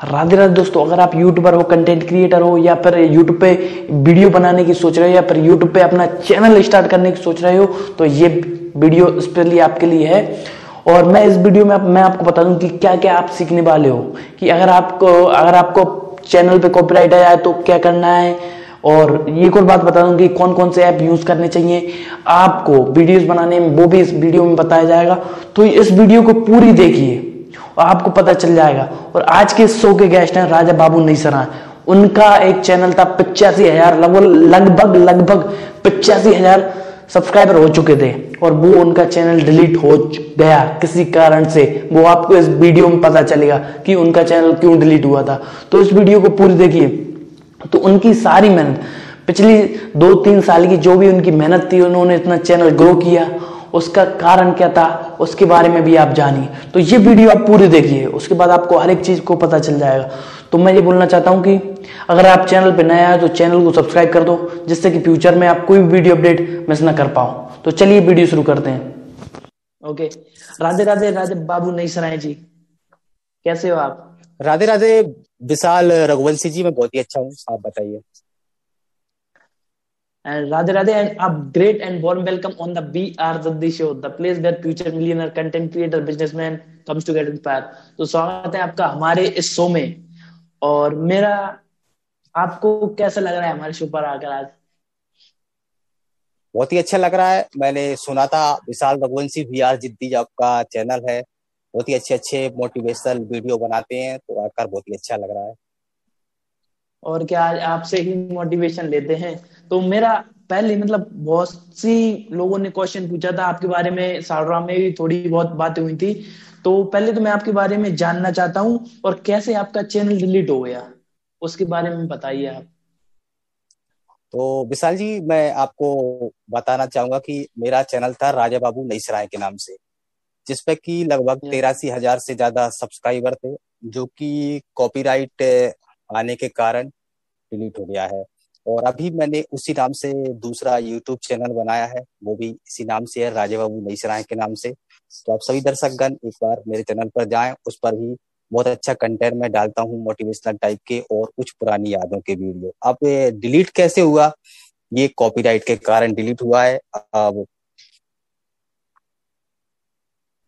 राधे राधे दोस्तों, अगर आप यूट्यूबर हो कंटेंट क्रिएटर हो, या फिर यूट्यूब पे वीडियो बनाने की सोच रहे हो, या फिर यूट्यूब पे अपना चैनल स्टार्ट करने की सोच रहे हो तो ये वीडियो स्पेशली आपके लिए है। और मैं इस वीडियो में मैं आपको बता दूँ कि क्या क्या आप सीखने वाले हो, कि अगर आपको अगर आपको चैनल पे कॉपीराइट आया है तो क्या करना है? और ये और बात बता दूँ कि कौन कौन से ऐप यूज़ करने चाहिए। आपको वीडियोस बनाने में, वो भी इस वीडियो में बताया जाएगा। तो इस वीडियो को पूरी देखिए। और आपको पता चल जाएगा। और आज के शो के गेस्ट हैं राजा बाबू नईसरा उनका एक चैनल था पिचासी हज़ार लगभग लगभग लगभग पिचासी हज़ार सब्सक्राइबर हो चुके थे। और वो उनका चैनल डिलीट हो गया किसी कारण से। वो आपको इस वीडियो में पता चलेगा कि उनका चैनल क्यों डिलीट हुआ था। तो इस वीडियो को पूरी देखिए। तो उनकी सारी मेहनत, पिछली दो तीन साल की जो भी उनकी मेहनत थी, उन्होंने इतना चैनल ग्रो किया। उसका कारण क्या था उसके बारे में भी आप जानिए। तो ये वीडियो आप पूरी देखिए उसके बाद आपको हर एक चीज़ को पता चल जाएगा। तो मैं ये बोलना चाहता हूँ कि अगर आप चैनल पर नया है तो चैनल को सब्सक्राइब कर दो जिससे कि फ्यूचर में आप कोई भी वीडियो अपडेट मिस ना कर पाओ। तो चलिए वीडियो शुरू करते हैं। ओके। राधे राधे राधे बाबू नहीं सराय जी। कैसे हो आप? राधे राधे विशाल रघुवंशी जी मैं बहुत ही अच्छा हूँ आप बताइए। And Radhe Radhe and a great and warm welcome on the BR Zaddi show, the place where future millionaire content creator businessman comes to get inspired. तो स्वागत है आपका हमारे इस शो में। और मेरा आपको कैसा लग रहा है हमारे शो पर आकर आज? बहुत ही अच्छा लग रहा है। मैंने सुना था विशाल रघुवंशी वी आर जिद्दी आपका चैनल है। बहुत ही अच्छे अच्छे मोटिवेशनल वीडियो बनाते हैं तो आकर बहुत ही अच्छा लग रहा है। और क्या आज आपसे ही मोटिवेशन लेते हैं? तो मेरा पहले मतलब बहुत सी लोगों ने क्वेश्चन पूछा था आपके बारे में सालराम में भी थोड़ी बहुत बातें हुई थी। तो पहले तो मैं आपके बारे में जानना चाहता हूँ और कैसे आपका चैनल डिलीट हो गया उसके बारे में बताइए आप। तो विशाल जी मैं आपको बताना चाहूँगा कि मेरा चैनल था राजा बाबू नईसराय के नाम से जिसपे कि लगभग तेरासी हज़ार से ज़्यादा सब्सक्राइबर थे जो कि कॉपीराइट आने के कारण डिलीट हो गया है। और अभी मैंने उसी नाम से दूसरा यूट्यूब चैनल बनाया है, वो भी इसी नाम से है राजे बाबू नई सराय के नाम से। तो आप सभी दर्शकगण एक बार मेरे चैनल पर जाएँ, उस पर भी बहुत अच्छा कंटेंट मैं डालता हूँ मोटिवेशनल टाइप के और कुछ पुरानी यादों के वीडियो अब डिलीट कैसे हुआ? ये कॉपीराइट के कारण डिलीट हुआ है। अब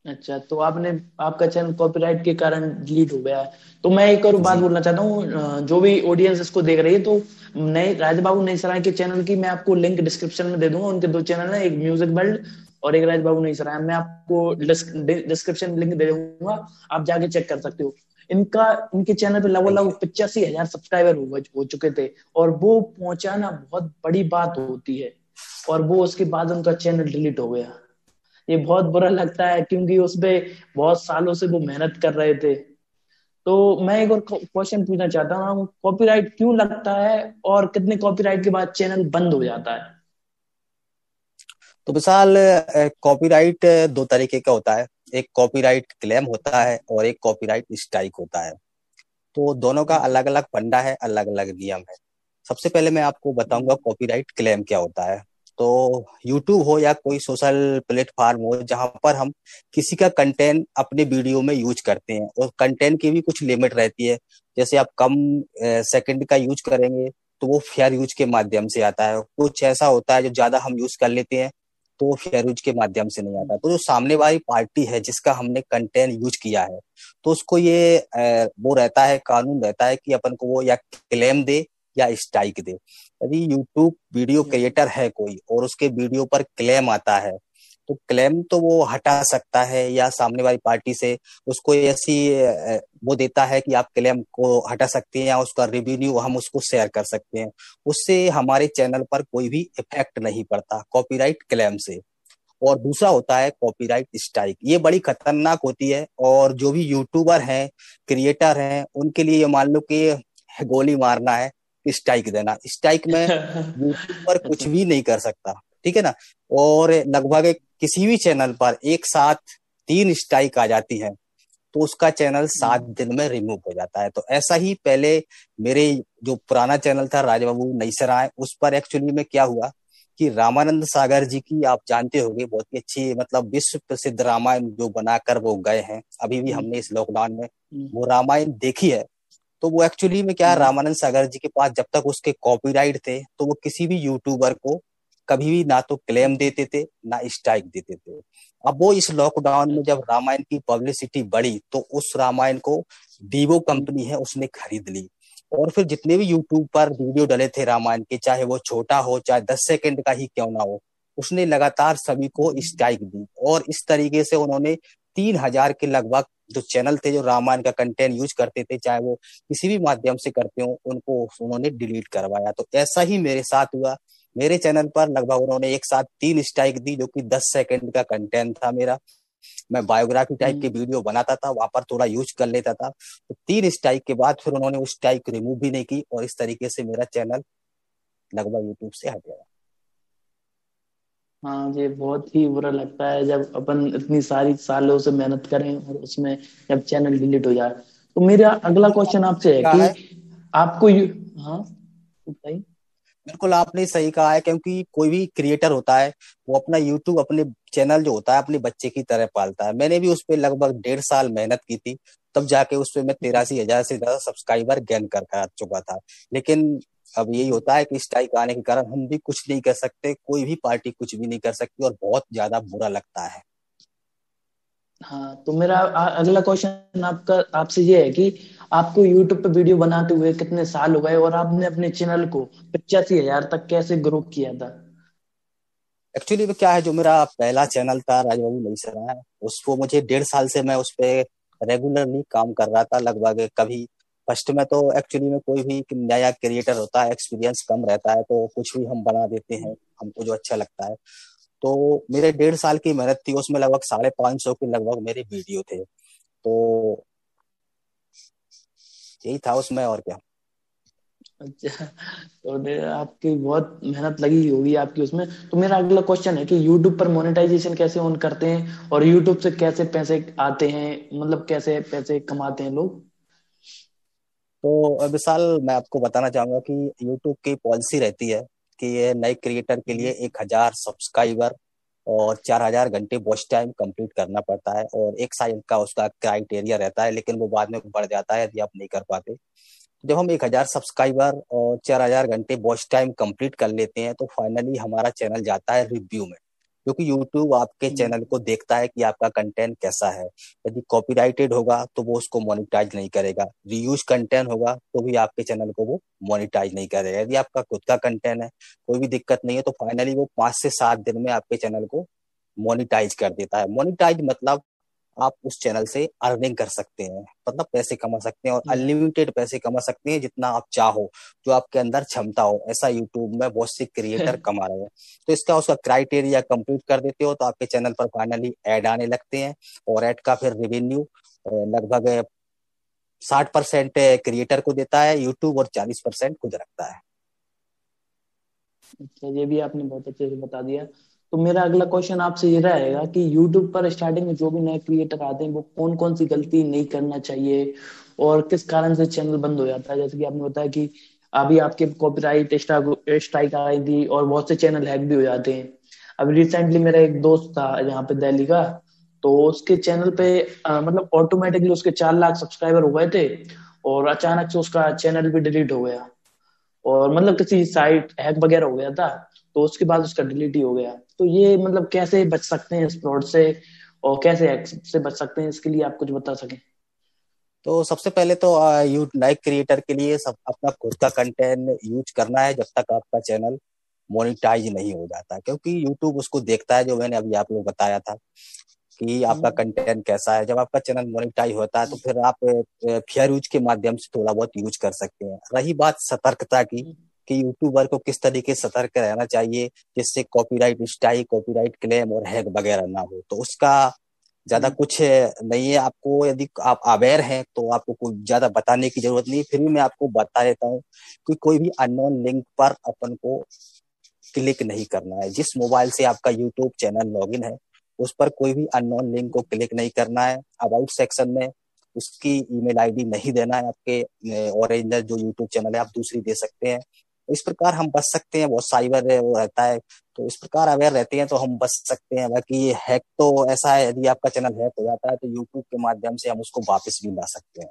अच्छा तो आपने आपका चैनल कॉपीराइट के कारण डिलीट हो गया है। तो मैं एक और बात बोलना चाहता हूँ जो भी ऑडियंस इसको देख रही है तो नए राज बाबू नई सराय के चैनल की मैं आपको लिंक डिस्क्रिप्शन में दे दूँगा। उनके दो चैनल है एक म्यूज़िक वर्ल्ड और एक राज बाबू नई सराय मैं आपको डिस्क्रिप्शन लिंक दे दूँगा आप जाके चेक कर सकते हो। इनका इनके चैनल पे लगभग लगभग पचासी हज़ार सब्सक्राइबर हो चुके थे और वो पहुंचाना बहुत बड़ी बात होती है और वो उसके बाद उनका चैनल डिलीट हो गया। ये बहुत बुरा लगता है क्योंकि उसपे बहुत सालों से वो मेहनत कर रहे थे। तो मैं एक और क्वेश्चन पूछना चाहता हूँ कॉपीराइट क्यों लगता है और कितने कॉपीराइट के बाद चैनल बंद हो जाता है? तो विशाल कॉपीराइट दो तरीके का होता है। एक कॉपीराइट क्लेम होता है और एक कॉपीराइट स्ट्राइक होता है। तो दोनों का अलग अलग फंडा है अलग अलग नियम है। सबसे पहले मैं आपको बताऊँगा कॉपीराइट क्लेम क्या होता है। तो यूट्यूब हो या कोई सोशल प्लेटफॉर्म हो, जहाँ पर हम किसी का कंटेंट अपने वीडियो में यूज़ करते हैं और कंटेंट की भी कुछ लिमिट रहती है। जैसे आप कम सेकंड का यूज़ करेंगे तो वो फेयर यूज़ के माध्यम से आता है। कुछ ऐसा होता है जो ज़्यादा हम यूज़ कर लेते हैं तो वो फेयर यूज़ के माध्यम से नहीं आता। तो जो सामने वाली पार्टी है जिसका हमने कंटेंट यूज़ किया है तो उसको ये वो रहता है, कानून रहता है कि अपन को वो या क्लेम दे या स्ट्राइक दे। यदि यूट्यूब वीडियो क्रिएटर है कोई और उसके वीडियो पर क्लेम आता है तो क्लेम तो वो हटा सकता है या सामने वाली पार्टी से उसको ऐसी वो देता है कि आप क्लेम को हटा सकते हैं या उसका रिव्यून्यू हम उसको शेयर कर सकते हैं। उससे हमारे चैनल पर कोई भी इफ़ेक्ट नहीं पड़ता कॉपीराइट क्लेम से। और दूसरा होता है कॉपीराइट स्ट्राइक ये बड़ी खतरनाक होती है और जो भी यूट्यूबर हैं क्रिएटर हैं उनके लिए ये मान लो कि गोली मारना है स्ट्राइक देना। स्ट्राइक में यूट्यूब पर कुछ भी नहीं कर सकता ठीक है ना? और लगभग किसी भी चैनल पर एक साथ तीन स्ट्राइक आ जाती है तो उसका चैनल सात दिन में रिमूव हो जाता है। तो ऐसा ही पहले मेरे जो पुराना चैनल था राजबाबू नईसराय उस पर एक्चुअली में क्या हुआ कि रामानंद सागर जी की आप जानते होंगे बहुत ही अच्छी मतलब विश्व प्रसिद्ध रामायण जो बनाकर वो गए हैं। अभी भी हमने इस लॉकडाउन में वो रामायण देखी है। तो वो एक्चुअली में क्या हम्म। रामानंद सागर जी के पास जब तक उसके कॉपीराइट थे तो वो किसी भी यूट्यूबर को कभी भी ना तो क्लेम देते थे ना स्ट्राइक देते थे। अब वो इस लॉकडाउन में जब रामायण की पब्लिसिटी बढ़ी तो उस रामायण को डीवो कंपनी है उसने खरीद ली। और फिर जितने भी यूट्यूब पर वीडियो डले थे रामायण के चाहे वो छोटा हो चाहे दस सेकंड का ही क्यों ना हो उसने लगातार सभी को स्ट्राइक दी। और इस तरीके से उन्होंने तीन हज़ार के लगभग जो चैनल थे जो रामायण का कंटेंट यूज़ करते थे चाहे वो किसी भी माध्यम से करते हो उनको उन्होंने डिलीट करवाया। तो ऐसा ही मेरे साथ हुआ। मेरे चैनल पर लगभग उन्होंने एक साथ तीन स्ट्राइक दी जो कि दस सेकंड का कंटेंट था मेरा। मैं बायोग्राफी टाइप के वीडियो। बनाता था वहाँ पर थोड़ा यूज़ कर लेता था। तो तीन स्ट्राइक के बाद फिर उन्होंने उस स्ट्राइक रिमूव भी नहीं की और इस तरीके से मेरा चैनल लगभग यूट्यूब से हट गया। हाँ ये बहुत ही बुरा लगता है जब अपन इतनी सारी सालों से मेहनत करें और उसमें जब चैनल डिलीट हो जाए। तो मेरा अगला क्वेश्चन आपसे है कि आपको हाँ बताइए। बिल्कुल आपने सही कहा है क्योंकि कोई भी क्रिएटर होता है वो अपना यूट्यूब अपने चैनल जो होता है अपने बच्चे की तरह पालता है। मैंने भी उस पर लगभग डेढ़ साल मेहनत की थी तब जाके उस पर मैं तिरासी हज़ार से ज़्यादा सब्सक्राइबर गेन कर चुका था। लेकिन अब यही होता है कि स्ट्राइक आने के कारण हम भी कुछ नहीं कर सकते कोई भी पार्टी कुछ भी नहीं कर सकती और बहुत ज़्यादा बुरा लगता है। हाँ तो मेरा अगला क्वेश्चन आपका आपसे ये है कि आपको यूट्यूब पे वीडियो बनाते हुए कितने साल हो गए और आपने अपने चैनल को पचासी हज़ार तक कैसे ग्रो किया था? एक्चुअली क्या है जो मेरा पहला चैनल था राजबाबू नहीं सरा उसको मुझे डेढ़ साल से मैं उस पर रेगुलरली काम कर रहा था लगभग कभी फ़र्स्ट में तो एक्चुअली में कोई भी नया क्रिएटर होता है एक्सपीरियंस कम रहता है तो कुछ भी हम बना देते हैं, हमको जो अच्छा लगता है। तो मेरे डेढ़ साल की मेहनत थी, उसमें लगभग साढ़े पाँच सौ के लगभग मेरे वीडियो थे। तो यही था उसमें और क्या। अच्छा तो आपकी बहुत मेहनत लगी होगी आपकी उसमें। तो मेरा अगला क्वेश्चन है कि YouTube पर मोनेटाइजेशन कैसे ऑन करते हैं और YouTube से कैसे पैसे आते हैं मतलब कैसे पैसे कमाते हैं लोग? तो विशाल मैं आपको बताना चाहूँगा कि YouTube की पॉलिसी रहती है कि ये नए क्रिएटर के लिए एक हज़ार सब्सक्राइबर और चार हज़ार घंटे वॉच टाइम कंप्लीट करना पड़ता है और एक साल का उसका क्राइटेरिया रहता है लेकिन वो बाद में बढ़ जाता है यदि आप नहीं कर पाते। जब हम एक हज़ार सब्सक्राइबर और चार हज़ार घंटे वॉच टाइम कंप्लीट कर लेते हैं तो फाइनली हमारा चैनल जाता है रिव्यू में। क्योंकि यूट्यूब आपके चैनल। को देखता है कि आपका कंटेंट कैसा है। यदि कॉपीराइटेड होगा तो वो उसको मोनिटाइज नहीं करेगा। रियूज कंटेंट होगा तो भी आपके चैनल को वो मोनिटाइज नहीं करेगा। यदि आपका खुद का कंटेंट है कोई भी दिक्कत नहीं है तो फाइनली वो पाँच से सात दिन में आपके चैनल को मोनिटाइज कर देता है। मोनिटाइज मतलब आप उस चैनल से अर्निंग कर सकते हैं। मतलब पैसे कमा सकते हैं और अनलिमिटेड हम्म। पैसे कमा सकते हैं जितना आप चाहो जो आपके अंदर क्षमता हो। ऐसा यूट्यूब में बहुत से क्रिएटर कमा रहे हैं। तो इसका उसका क्राइटेरिया कंप्लीट कर देते हो तो आपके चैनल पर फाइनली एड आने लगते हैं और एड का फिर रेवेन्यू लगभग साठ परसेंट क्रिएटर को देता है यूट्यूब और चालीस परसेंट खुद रखता है। अच्छा ये भी आपने बहुत अच्छे से बता दिया। तो मेरा अगला क्वेश्चन आपसे ये रहेगा कि यूट्यूब पर स्टार्टिंग में जो भी नए क्रिएटर आते हैं वो कौन कौन सी गलती नहीं करना चाहिए और किस कारण से चैनल बंद हो जाता है? जैसे कि आपने बताया कि अभी आपके कॉपीराइट स्ट्राइक आई थी और बहुत से चैनल हैक भी हो जाते हैं। अभी रिसेंटली मेरा एक दोस्त था यहाँ पे दिल्ली का तो उसके चैनल पे आ, मतलब ऑटोमेटिकली उसके चार लाख सब्सक्राइबर हो गए थे और अचानक से उसका चैनल भी डिलीट हो गया। और मतलब किसी साइट हैक वगैरह हो गया था तो उसके बाद उसका डिलीट ही हो गया। तो ये मतलब कैसे बच सकते हैं इस फ्रॉड से और कैसे से बच सकते हैं इसके लिए आप कुछ बता सकें तो सबसे पहले तो यू नए क्रिएटर के लिए सब अपना खुद का कंटेंट यूज़ करना है जब तक आपका चैनल मोनिटाइज नहीं हो जाता क्योंकि यूट्यूब उसको देखता है जो मैंने अभी आप लोग बताया था कि आपका कंटेंट हम्म। कैसा है जब आपका चैनल मोनिटाइज होता है तो फिर आप फेयर यूज़ के माध्यम से थोड़ा बहुत यूज़ कर सकते हैं रही बात सतर्कता की हम्म। कि यूट्यूबर को किस तरीके से सतर्क रहना चाहिए जिससे कॉपीराइट स्ट्राइक कॉपीराइट क्लेम और हैक वगैरह ना हो। तो उसका ज़्यादा हम्म। कुछ नहीं है। आपको यदि आप अवेयर हैं तो आपको कुछ ज़्यादा बताने की ज़रूरत नहीं। फिर भी मैं आपको बता देता हूँ कि कोई भी अननोन लिंक पर अपन को क्लिक नहीं करना है। जिस मोबाइल से आपका यूट्यूब चैनल लॉगिन है उस पर कोई भी अननोन लिंक को क्लिक नहीं करना है। अबाउट सेक्शन में उसकी ईमेल आईडी नहीं देना है आपके ओरिजिनल जो यूट्यूब चैनल है आप दूसरी दे सकते हैं। इस प्रकार हम बच सकते हैं, बहुत साइबर है वो रहता है तो इस प्रकार अवेयर रहते हैं तो हम बच सकते हैं। बाकी ये हैक तो ऐसा है, यदि आपका चैनल हैक हो जाता है तो यूट्यूब के माध्यम से हम उसको वापस भी ला सकते हैं।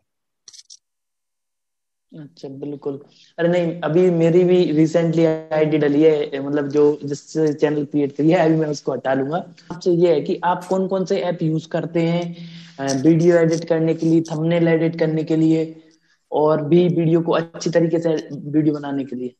अच्छा बिल्कुल। अरे नहीं, अभी मेरी भी रिसेंटली आईडी डली है मतलब जो जिस चैनल क्रिएट करी है, अभी मैं उसको हटा लूँगा। आपसे ये है कि आप कौन कौन से ऐप यूज़ करते हैं वीडियो एडिट करने के लिए थंबनेल एडिट करने के लिए, और भी वीडियो को अच्छी तरीके से वीडियो बनाने के लिए?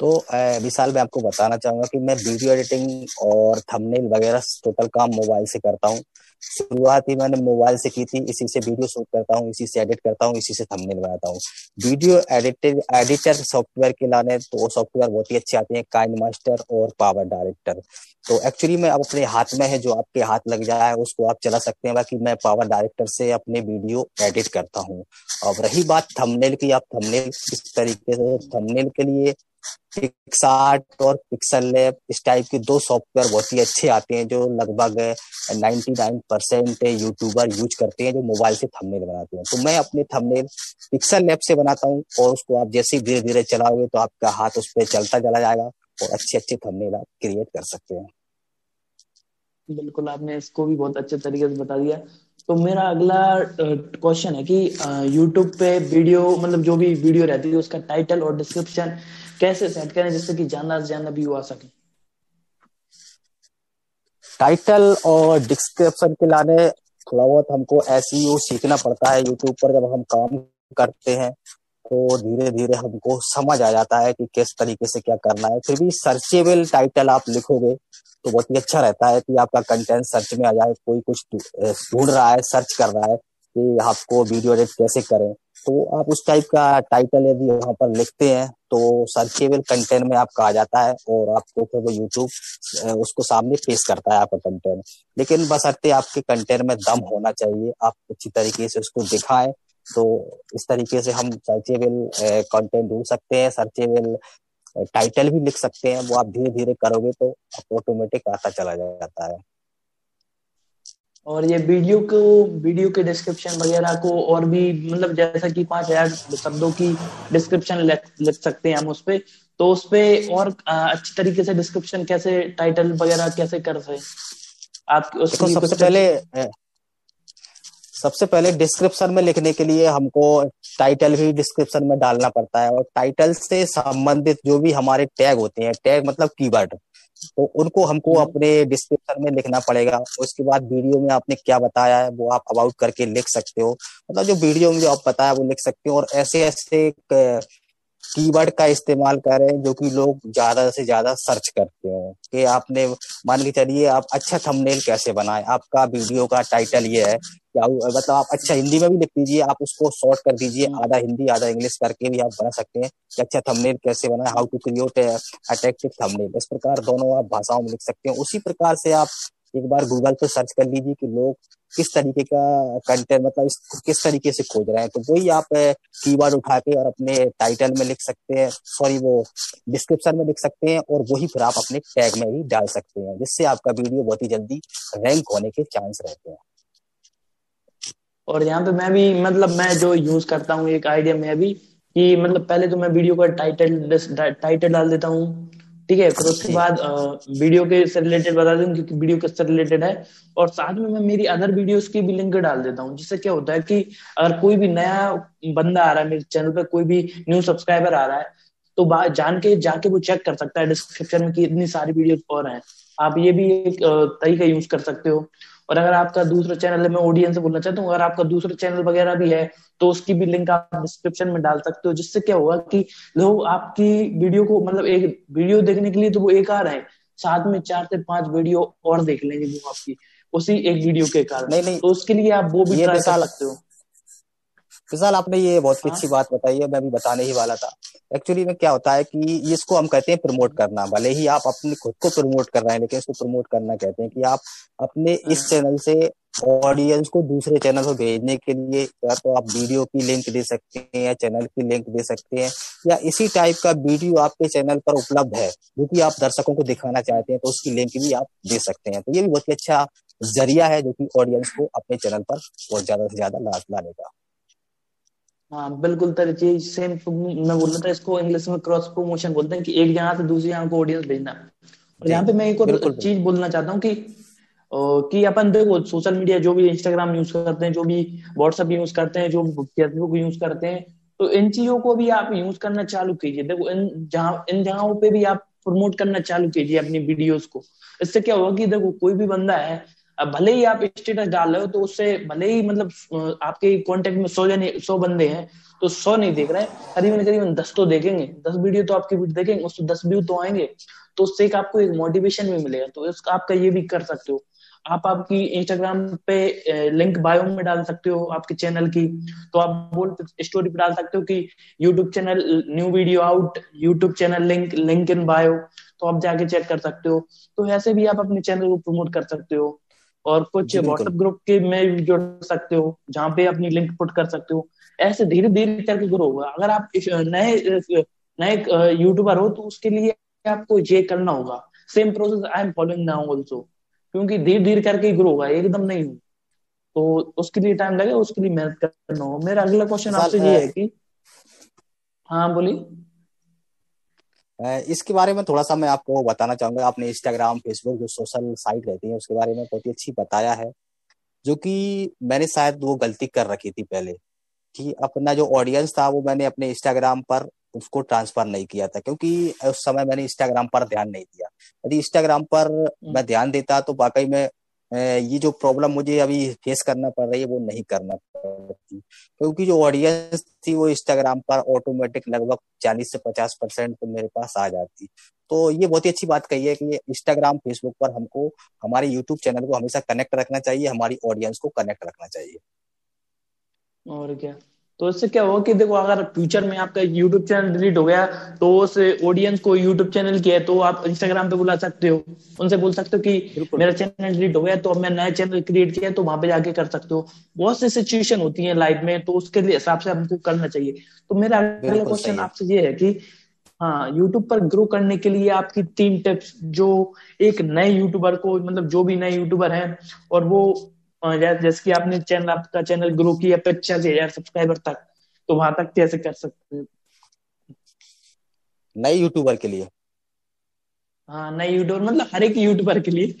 तो विशाल मैं आपको बताना चाहूँगा कि मैं वीडियो एडिटिंग और थंबनेल वगैरह टोटल काम मोबाइल से करता हूँ। शुरुआत ही मैंने मोबाइल से की थी, इसी से वीडियो शूट करता हूँ, इसी से एडिट करता हूँ, इसी से थंबनेल बनाता हूँ। वीडियो एडिटर एडिटर सॉफ्टवेयर के लाने तो सॉफ्टवेयर बहुत ही अच्छे आते हैं काइन मास्टर और पावर डायरेक्टर तो एक्चुअली मैं अब अपने हाथ में है, जो आपके हाथ लग जाए, उसको आप चला सकते हैं, बाकी मैं पावर डायरेक्टर से अपने वीडियो एडिट करता हूँ। अब रही बात थंबनेल की, आप थंबनेल किस तरीके से थंबनेल के लिए पिक्सार्ट और पिक्सल लैब इस टाइप के दो सॉफ्टवेयर बहुत ही अच्छे आते हैं, जो लगभग 99 परसेंट यूट्यूबर यूज़ करते हैं, जो मोबाइल से थंबनेल बनाते हैं। तो मैं अपने थंबनेल पिक्सल लैब से बनाता हूँ और उसको आप जैसे धीरे धीरे चलाओगे तो आपका हाथ उस पर चलता चला जाएगा और अच्छे अच्छे थंबनेल आप क्रिएट कर सकते हैं। बिल्कुल, आपने इसको भी बहुत अच्छे तरीके से बता दिया। तो मेरा अगला क्वेश्चन है कि यूट्यूब पे वीडियो मतलब जो भी वीडियो रहती है, उसका टाइटल और डिस्क्रिप्शन कैसे सेट करें जिससे कि ज़्यादा से ज़्यादा व्यू आ सके? टाइटल और डिस्क्रिप्शन के लाने थोड़ा बहुत हमको ऐसी सीखना पड़ता है यूट्यूब पर जब हम काम करते हैं तो धीरे धीरे हमको समझ आ जाता है कि किस तरीके से क्या करना है। फिर भी सर्चेबल टाइटल आप लिखोगे तो बहुत ही अच्छा रहता है कि आपका कंटेंट सर्च में आ जाए, कोई कुछ ढूंढ रहा है सर्च कर रहा है कि आपको वीडियो एडिट कैसे करें। तो आप उस टाइप का टाइटल यदि वहाँ पर लिखते हैं तो सर्चेबल कंटेंट में आपका आ जाता है और आपको फिर वो यूट्यूब उसको सामने पेश करता है आपका कंटेंट लेकिन बस अत्ते आपके कंटेंट में दम होना चाहिए, आप अच्छी तरीके से उसको दिखाएँ। तो इस तरीके से हम सर्चेबल कंटेंट ढूंढ सकते हैं सर्चेबल टाइटल भी लिख सकते हैं, वो आप धीरे धीरे करोगे तो ऑटोमेटिक आता चला जाता है। और ये वीडियो को वीडियो के डिस्क्रिप्शन वगैरह को और भी मतलब जैसा कि पाँच हज़ार शब्दों की डिस्क्रिप्शन लिख सकते हैं हम उस पर तो उस पर और अच्छी तरीके से डिस्क्रिप्शन कैसे टाइटल वगैरह कैसे कर सके आप उसको सबसे पहले सबसे पहले डिस्क्रिप्शन में लिखने के लिए हमको टाइटल भी डिस्क्रिप्शन में डालना पड़ता है। और टाइटल से संबंधित जो भी हमारे टैग होते हैं टैग मतलब कीवर्ड तो उनको हमको हम्म। अपने डिस्क्रिप्शन में लिखना पड़ेगा। उसके बाद वीडियो में आपने क्या बताया है वो आप अबाउट करके लिख सकते हो। मतलब जो वीडियो में जो आप बताया वो लिख सकते हो। और ऐसे ऐसे कीवर्ड का इस्तेमाल करें जो कि लोग ज़्यादा से ज़्यादा सर्च करते हो कि आपने मान के चलिए आप अच्छा थंबनेल कैसे बनाए? आपका वीडियो का टाइटल ये है क्या मतलब आप अच्छा हिंदी में भी लिख दीजिए आप उसको शॉर्ट कर दीजिए हम्म। आधा हिंदी आधा इंग्लिश करके भी आप बना सकते हैं कि अच्छा थंबनेल कैसे बनाए how to create attractive thumbnail इस प्रकार दोनों आप भाषाओं में लिख सकते हैं। उसी प्रकार से आप एक बार गूगल पे सर्च कर लीजिए कि लोग किस तरीके का कंटेंट मतलब किस तरीके से खोज रहे हैं? तो वही आप कीवर्ड उठा के और अपने टाइटल में लिख सकते हैं सॉरी वो डिस्क्रिप्शन में लिख सकते हैं और वही फिर आप अपने टैग में भी डाल सकते हैं, जिससे आपका वीडियो बहुत ही जल्दी रैंक होने के चांस रहते हैं। और यहाँ पे मैं भी मतलब मैं जो यूज़ करता हूँ, एक आइडिया में अभी कि मतलब पहले तो मैं वीडियो का टाइटल टाइटल डाल देता हूँ ठीक है फिर उसके बाद वीडियो के से रिलेटेड बता दूँ क्योंकि वीडियो किससे रिलेटेड है। और साथ में मैं मेरी अदर वीडियोस की भी लिंक डाल देता हूँ जिससे क्या होता है कि अगर कोई भी नया बंदा आ रहा है मेरे चैनल पे कोई भी न्यू सब्सक्राइबर आ रहा है तो जान के जाके वो चेक कर सकता है डिस्क्रिप्शन में कि इतनी सारी वीडियोस और हैं। आप ये भी एक तरीका यूज़ कर सकते हो। और अगर आपका दूसरा चैनल है मैं ऑडियंस से बोलना चाहता हूँ अगर आपका दूसरा चैनल वगैरह भी है तो उसकी भी लिंक आप डिस्क्रिप्शन में डाल सकते हो जिससे क्या होगा कि लोग आपकी वीडियो को मतलब एक वीडियो देखने के लिए तो वो एक आ रहे हैं साथ में चार से पाँच वीडियो और देख लेंगे वो आपकी उसी एक वीडियो के कारण। नहीं नहीं। तो उसके लिए आप वो भी ट्राई कर सकते हो। फिजाल आपने ये बहुत अच्छी हाँ। बात बताई है मैं भी बताने ही वाला था। एक्चुअली में क्या होता है कि इसको हम कहते हैं प्रमोट करना। भले ही आप अपने खुद को प्रमोट कर रहे हैं लेकिन इसको प्रमोट करना कहते हैं कि आप अपने इस चैनल हाँ। से ऑडियंस को दूसरे चैनल पर भेजने के लिए या तो आप वीडियो की लिंक दे सकते हैं या चैनल की लिंक दे सकते हैं या इसी टाइप का वीडियो आपके चैनल पर उपलब्ध है जो कि आप दर्शकों को दिखाना चाहते हैं तो उसकी लिंक भी आप दे सकते हैं। तो ये भी बहुत ही अच्छा ज़रिया है जो कि ऑडियंस को अपने चैनल पर बहुत ज़्यादा से ज़्यादा लाभ लाने का। हाँ बिल्कुल तरह सेम मैं बोल रहा था इसको इंग्लिश में क्रॉस प्रमोशन बोलते हैं कि एक जगह से दूसरी जगह को ऑडियंस भेजना। और यहाँ पे मैं एक और चीज़ बोलना चाहता हूँ कि कि अपन देखो सोशल मीडिया जो भी इंस्टाग्राम यूज़ करते हैं जो भी व्हाट्सएप यूज़ करते हैं जो फेसबुक यूज़ करते हैं तो इन चीज़ों को भी आप यूज़ करना चालू कीजिए। देखो इन जहाँ इन जगहों पे भी आप प्रमोट करना चालू कीजिए अपनी वीडियोस को। इससे क्या होगा कि देखो कोई भी बंदा है भले ही आप स्टेटस डाल रहे हो तो उससे भले ही मतलब आपके कांटेक्ट में सौ जने, सौ बंदे हैं तो सौ नहीं देख रहे हैं। करीबन करीबन दस तो देखेंगे। दस वीडियो तो आपकी देखेंगे उससे दस व्यू तो आएँगे। तो उससे एक आपको एक मोटिवेशन भी मिलेगा। तो इसका आपका ये भी कर सकते हो। आप आपकी इंस्टाग्राम पे लिंक बायो में डाल सकते हो आपके चैनल की। तो आप बोल स्टोरी पे डाल सकते हो कि YouTube channel new video out YouTube channel link link in bio तो आप जाके चेक कर सकते हो। तो ऐसे भी आप अपने चैनल को प्रमोट कर सकते हो। और कुछ व्हाट्सएप ग्रुप के में जुड़ सकते हो जहाँ पे अपनी लिंक पुट कर सकते हो। ऐसे धीरे धीरे करके ग्रो होगा। अगर आप नए नए यूट्यूबर हो तो उसके लिए आपको ये करना होगा। Same process I am following now also क्योंकि धीरे धीरे करके ग्रो होगा एकदम नहीं तो उसके लिए टाइम लगेगा उसके लिए मेहनत करना हो मेरा अगला क्वेश्चन आपसे ये है कि हाँ बोलिए। इसके बारे में थोड़ा सा मैं आपको बताना चाहूँगा आपने इंस्टाग्राम फेसबुक जो सोशल साइट रहती है उसके बारे में बहुत ही अच्छी बताया है जो कि मैंने शायद वो गलती कर रखी थी पहले कि अपना जो ऑडियंस था वो मैंने अपने इंस्टाग्राम पर उसको ट्रांसफ़र नहीं किया था क्योंकि उस समय मैंने इंस्टाग्राम पर ध्यान नहीं दिया यदि इंस्टाग्राम पर हम्म। मैं ध्यान देता तो वाकई में ये जो प्रॉब्लम मुझे अभी फेस करना पड़ रही है वो नहीं करना पड़ती क्योंकि जो ऑडियंस थी वो इंस्टाग्राम पर ऑटोमेटिक लगभग चालीस से पचास परसेंट तो मेरे पास आ जाती। तो ये बहुत ही अच्छी बात कही है कि इंस्टाग्राम फेसबुक पर हमको, हमारे यूट्यूब चैनल को हमेशा कनेक्ट रखना चाहिए, हमारी ऑडियंस को कनेक्ट रखना चाहिए। और क्या? तो इससे क्या होगा कि देखो अगर फ्यूचर में आपका यूट्यूब चैनल डिलीट हो गया तो उस ऑडियंस को यूट्यूब चैनल किया है तो आप इंस्टाग्राम पे बुला सकते हो। उनसे बोल सकते हो कि मेरा चैनल डिलीट हो गया तो अब मैं नया चैनल क्रिएट किया है तो वहाँ पे जाके कर सकते हो। बहुत सी सिचुएशन होती है लाइफ में तो उसके लिए हिसाब से हमको करना चाहिए। तो मेरा अगला क्वेश्चन आपसे ये है कि हाँ यूट्यूब पर ग्रो करने के लिए आपकी तीन टिप्स जो एक नए यूट्यूबर को मतलब जो भी नए यूट्यूबर हैं और वो जैसे कि आपने चैनल आपका चैनल ग्रो किया पचास हज़ार सब्सक्राइबर तक तो वहाँ तक कैसे कर सकते हैं? नए यूट्यूबर के लिए। हाँ नए यूट्यूबर मतलब हर एक यूट्यूबर के लिए।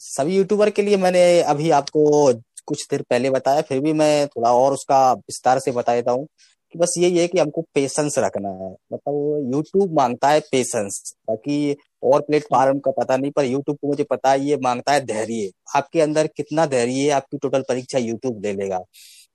सभी यूट्यूबर के लिए मैंने अभी आपको कुछ देर पहले बताया फिर भी मैं थोड़ा और उसका विस्तार से बता देता हूँ कि बस यही है कि हमको पेशेंस रखना है। मतलब यूट्यूब माँगता है पेशेंस बाकी और प्लेटफॉर्म का पता नहीं, पर यूट्यूब को मुझे पता है, ये माँगता है धैर्य। आपके अंदर कितना धैर्य है, आपकी टोटल परीक्षा यूट्यूब ले लेगा।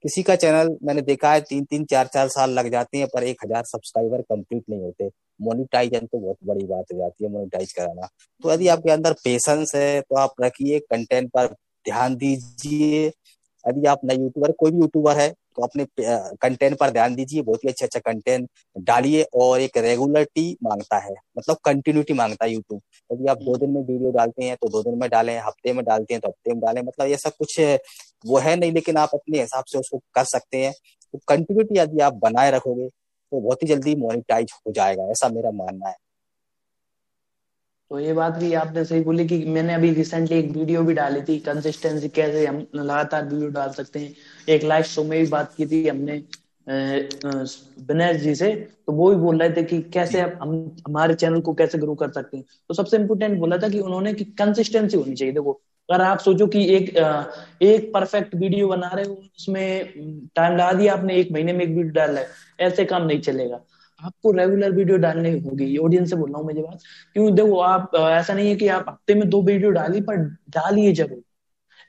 किसी का चैनल मैंने देखा है, तीन तीन, चार चार साल लग जाते हैं, पर एक हज़ार सब्सक्राइबर कंप्लीट नहीं होते। मोनिटाइजन तो बहुत बड़ी बात हो जाती है मोनिटाइज कराना। तो यदि आपके अंदर पेशेंस है तो आप रखिए कंटेंट पर ध्यान दीजिए। यदि आप नए यूट्यूबर कोई भी यूट्यूबर है तो अपने कंटेंट पर ध्यान दीजिए बहुत ही अच्छा अच्छा कंटेंट डालिए और एक रेगुलरिटी माँगता है मतलब कंटिन्यूटी माँगता है यूट्यूब यदि आप दो दिन में वीडियो डालते हैं तो दो दिन में डालें हफ़्ते में डालते हैं तो हफ़्ते में डालें मतलब ऐसा कुछ वो है नहीं लेकिन आप अपने हिसाब से उसको कर सकते हैं। तो कंटिन्यूटी यदि आप बनाए रखोगे तो बहुत ही जल्दी मोनिटाइज हो जाएगा ऐसा मेरा मानना है। तो ये बात भी आपने सही बोली कि मैंने अभी रिसेंटली एक वीडियो भी डाली थी कंसिस्टेंसी कैसे हम लगातार वीडियो डाल सकते हैं। एक लाइव शो में भी बात की थी हमने जी से। तो वो भी बोल रहे थे कि कैसे हम हमारे चैनल को कैसे ग्रो कर सकते हैं। तो सबसे इम्पोर्टेंट बोला था कि उन्होंने कि कंसिस्टेंसी होनी चाहिए। देखो अगर आप सोचो कि एक एक परफेक्ट वीडियो बना रहे हो उसमें टाइम लगा दिया आपने एक महीने में एक वीडियो डाल रहा है ऐसे काम नहीं चलेगा। आपको रेगुलर वीडियो डालनी होगी ऑडियंस से बोल रहा हूँ मैं बात क्यों? देखो आप ऐसा नहीं है कि आप हफ़्ते में दो वीडियो डाली पर डालिए ज़रूर।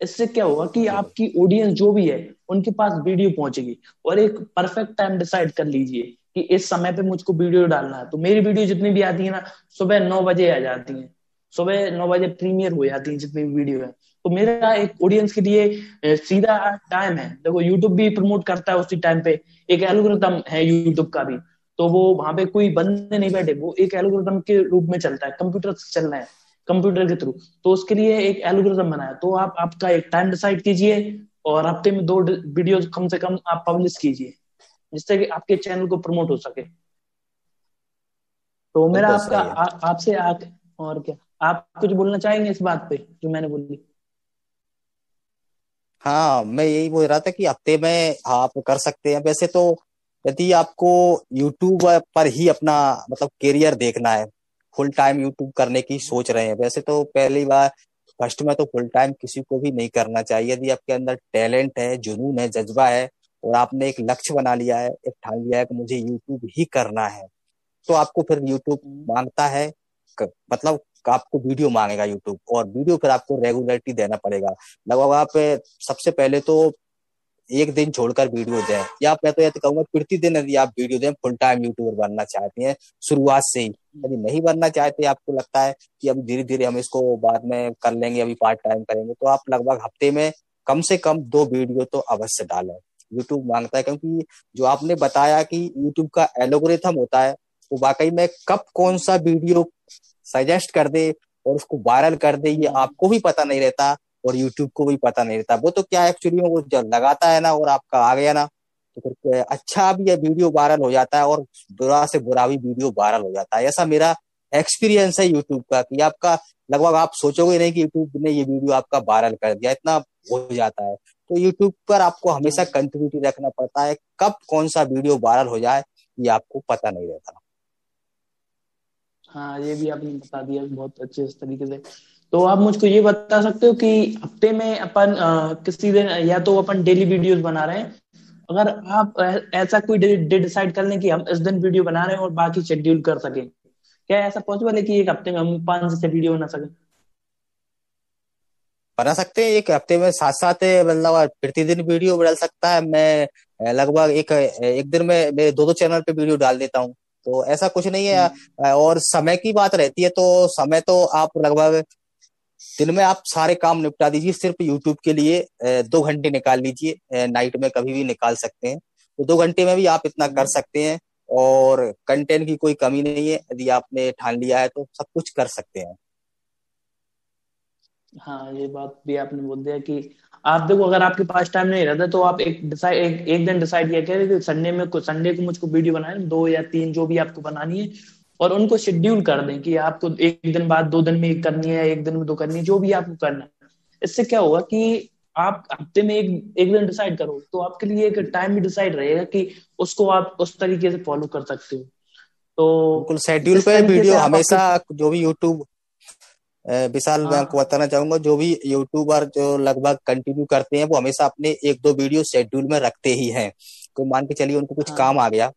इससे क्या होगा कि आपकी ऑडियंस जो भी है उनके पास वीडियो पहुंचेगी। और एक परफेक्ट टाइम डिसाइड कर लीजिए कि इस समय पे मुझको वीडियो डालना है। तो मेरी वीडियो जितनी भी आती है ना सुबह नौ बजे आ जाती है। सुबह नौ बजे प्रीमियर हो जाती है जितनी भी वीडियो है। तो मेरा एक ऑडियंस के लिए सीधा टाइम है। देखो यूट्यूब भी प्रमोट करता है उसी टाइम पे। एक एल्गोरिथम है यूट्यूब का भी। तो वो वहाँ पे कोई बंदे नहीं बैठे वो एक एल्गोरिथम के रूप में चलता है कंप्यूटर से चल रहा है कंप्यूटर के थ्रू तो उसके लिए एक एल्गोरिथम बनाया। तो आप आपका एक टाइम डिसाइड कीजिए और हफ़्ते में दो वीडियो कम से कम आप पब्लिश कीजिए जिससे कि आपके चैनल को प्रमोट हो सके। तो मेरा आपका आपसे और क्या? आप कुछ बोलना चाहेंगे इस बात पे जो मैंने बोली? हाँ मैं यही बोल रहा था कि हफ़्ते में आप कर सकते हैं। वैसे तो यदि आपको यूट्यूब पर ही अपना मतलब करियर देखना है फुल टाइम यूट्यूब करने की सोच रहे हैं, वैसे तो पहली बार फ़र्स्ट में तो फुल टाइम किसी को भी नहीं करना चाहिए यदि आपके अंदर टैलेंट है, जुनून है, जज्बा है और आपने एक लक्ष्य बना लिया है, एक ठान लिया है कि मुझे यूट्यूब ही करना है तो आपको फिर यूट्यूब। माँगता है मतलब आपको वीडियो मांगेगा यूट्यूब और वीडियो फिर आपको रेगुलरिटी देना पड़ेगा लगभग आप सबसे पहले तो एक दिन छोड़कर वीडियो दें। या मैं तो यह तो कहूँगा प्रतिदिन यदि आप वीडियो दें फुल टाइम यूट्यूबर बनना चाहते हैं, शुरुआत से ही। यदि नहीं बनना चाहते, आपको लगता है कि अभी धीरे धीरे हम इसको बाद में कर लेंगे, अभी पार्ट टाइम करेंगे तो आप लगभग हफ़्ते में कम से कम दो वीडियो तो अवश्य डालें। यूट्यूब माँगता है क्योंकि जो आपने बताया कि यूट्यूब का एलोग्रेथम होता है, वो वाकई में कब कौन सा वीडियो सजेस्ट कर दे और उसको वायरल कर दे, ये आपको भी पता नहीं रहता। और यूट्यूब को भी पता नहीं रहता। वो तो क्या एक्चुअली में वो जब लगाता है ना और आपका आ गया ना तो फिर अच्छा भी ये वीडियो वायरल हो जाता है और बुरा से बुरा भी वीडियो वायरल हो जाता है। ऐसा मेरा एक्सपीरियंस है यूट्यूब का कि आपका लगभग आप सोचोगे नहीं कि यूट्यूब ने ये वीडियो आपका वायरल कर दिया इतना हो जाता है। तो यूट्यूब पर आपको हमेशा कंटिन्यूटी रखना पड़ता है। कब कौन सा वीडियो वायरल हो जाए ये आपको पता नहीं रहता। हाँ ये भी आपने बता दिया बहुत अच्छे तरीके से। तो आप मुझको ये बता सकते हो कि हफ़्ते में अपन किसी दिन या तो अपन डेली वीडियोस बना रहे हैं। अगर आप ऐसा कोई डे डिसाइड कर लें कि हम इस दिन वीडियो बना रहे हैं और बाकी शेड्यूल कर सके। क्या ऐसा पॉसिबल है कि एक हफ़्ते में हम पाँच से वीडियो बना सके? बना सकते हैं एक हफ़्ते में साथ साथ मतलब प्रतिदिन वीडियो बदल सकता है। मैं लगभग एक एक दिन में मेरे दो दो चैनल पे वीडियो डाल देता हूँ। तो ऐसा कुछ नहीं है। हम्म। और समय की बात रहती है तो समय तो आप लगभग दिन में आप सारे काम निपटा दीजिए सिर्फ़ यूट्यूब के लिए दो घंटे निकाल लीजिए नाइट में कभी भी निकाल सकते हैं। तो दो घंटे में भी आप इतना कर सकते हैं और कंटेंट की कोई कमी नहीं है यदि आपने ठान लिया है तो सब कुछ कर सकते हैं। हाँ ये बात भी आपने बोल दिया कि आप देखो अगर आपके पास टाइम नहीं रहता तो आप एक डिसाइड एक, एक दिन डिसाइड किया करें संडे में संडे को मुझको वीडियो बनाए दो या तीन जो भी आपको बनानी है और उनको शेड्यूल कर दें कि आपको एक दिन बाद दो दिन में एक करनी है एक दिन में दो करनी है जो भी आपको करना है इससे क्या होगा कि आप हफ़्ते में एक एक दिन डिसाइड करो तो आपके लिए एक टाइम भी डिसाइड रहेगा कि उसको आप उस तरीके से फॉलो कर सकते हो तो बिल्कुल शेड्यूल पे वीडियो हमेशा जो भी यूट्यूब विशाल मैं हाँ। आपको बताना चाहूँगा जो भी यूट्यूबर जो लगभग कंटिन्यू करते हैं वो हमेशा अपने एक दो वीडियो शेड्यूल में रखते ही हैं तो मान के चलिए उनको कुछ हाँ। काम आ गया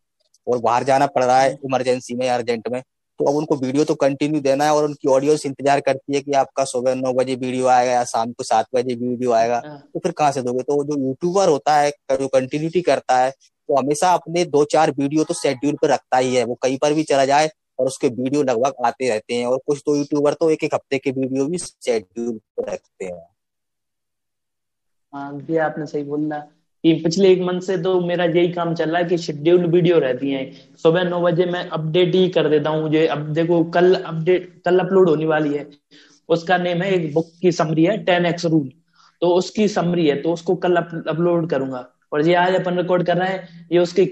और बाहर जाना पड़ रहा है इमरजेंसी में अर्जेंट में तो अब उनको वीडियो तो कंटिन्यू देना है और उनकी ऑडियंस इंतज़ार करती है कि आपका सुबह नौ बजे वीडियो आएगा या शाम को सात बजे वीडियो आएगा हाँ। तो फिर कहाँ से दोगे? तो जो यूट्यूबर होता है जो कंटिन्यूटी करता है तो हमेशा अपने दो चार वीडियो तो शेड्यूल पर रखता ही है। वो कहीं पर भी चला जाए और उसके वीडियो लगभग आते रहते हैं और कुछ तो यूट्यूबर तो एक एक हफ़्ते के वीडियो भी शेड्यूल पर रखते हैं। हाँ जी आपने सही बोला। कि पिछले एक मंथ से तो मेरा यही काम चल रहा है कि शेड्यूल्ड वीडियो रहती है। सुबह नौ बजे मैं अपडेट ही कर देता हूँ मुझे अब देखो कल अपडेट कल अपलोड होने वाली है। उसका नेम है एक बुक की समरी है टेन एक्स रूल तो उसकी समरी है तो उसको कल अपलोड करूँगा। और ये आज अपन रिकॉर्ड कर रहे हैं ये उसके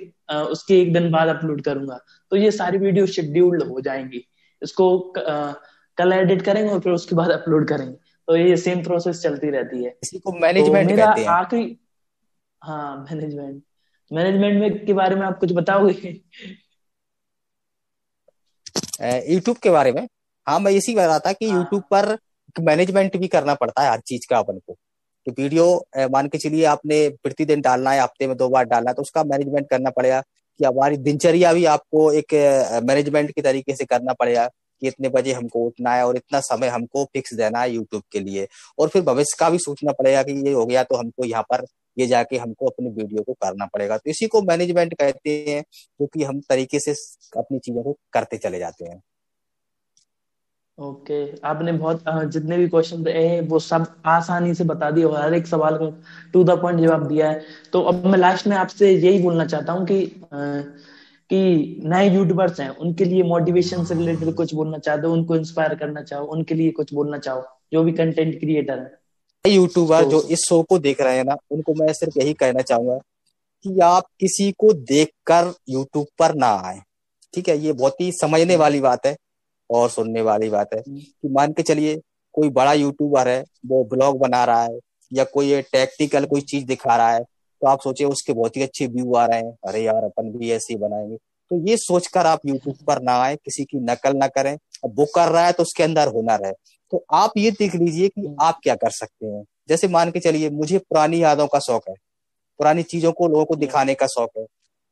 उसके एक दिन बाद अपलोड करूँगा। तो ये सारी वीडियो शेड्यूल्ड हो जाएँगी। इसको कल एडिट करेंगे और फिर उसके बाद अपलोड करेंगे। तो ये सेम प्रोसेस चलती रहती है। इसी को मैनेजमेंट तो मेरा आखिरी हाँ मैनेजमेंट मैनेजमेंट में के बारे में आप कुछ बताओगे? यूट्यूब के बारे में? हाँ मैं इसी रहा था कि यूट्यूब हाँ। पर मैनेजमेंट भी करना पड़ता है हर चीज़ का अपन को। कि वीडियो मान के चलिए आपने प्रतिदिन डालना है हफ़्ते में दो बार डालना है तो उसका मैनेजमेंट करना पड़ेगा कि हमारी दिनचर्या भी आपको एक मैनेजमेंट के तरीके से करना पड़ेगा कि इतने बजे हमको उठना है और इतना समय हमको फिक्स देना है यूट्यूब के लिए। और फिर भविष्य का भी सोचना पड़ेगा कि ये हो गया तो हमको यहाँ पर ये जाके हमको अपनी वीडियो को करना पड़ेगा। तो इसी को मैनेजमेंट कहते हैं क्योंकि हम तरीके से अपनी चीज़ों को करते चले जाते हैं। Okay okay. आपने बहुत जितने भी क्वेश्चन हैं, वो सब आसानी से बता दिए हर एक सवाल का टू द पॉइंट जवाब दिया है। तो अब मैं लास्ट में आपसे यही बोलना चाहता हूँ कि कि नए यूट्यूबर्स हैं, उनके लिए मोटिवेशन से रिलेटेड कुछ बोलना चाहते हो उनको इंस्पायर करना चाहो, उनके लिए कुछ बोलना चाहो, जो भी कंटेंट क्रिएटर है। यूट्यूबर तो, जो इस शो को देख रहे हैं ना उनको मैं सिर्फ़ यही कहना चाहूँगा कि आप किसी को देखकर यूट्यूब पर ना आए। ठीक है ये बहुत ही समझने हम्म। वाली बात है और सुनने वाली बात है हम्म। कि मान के चलिए कोई बड़ा यूट्यूबर है वो ब्लॉग बना रहा है या कोई टेक्निकल कोई चीज़ दिखा रहा है तो आप सोचिए उसके बहुत ही अच्छे व्यू आ रहे हैं। अरे यार अपन भी ऐसे ही बनाएँगे। तो ये सोचकर आप यूट्यूब पर ना आए किसी की नकल ना करें। अब वो कर रहा है तो उसके अंदर हुनर है तो आप ये देख लीजिए कि आप क्या कर सकते हैं। जैसे मान के चलिए मुझे पुरानी यादों का शौक है पुरानी चीज़ों को लोगों को दिखाने का शौक है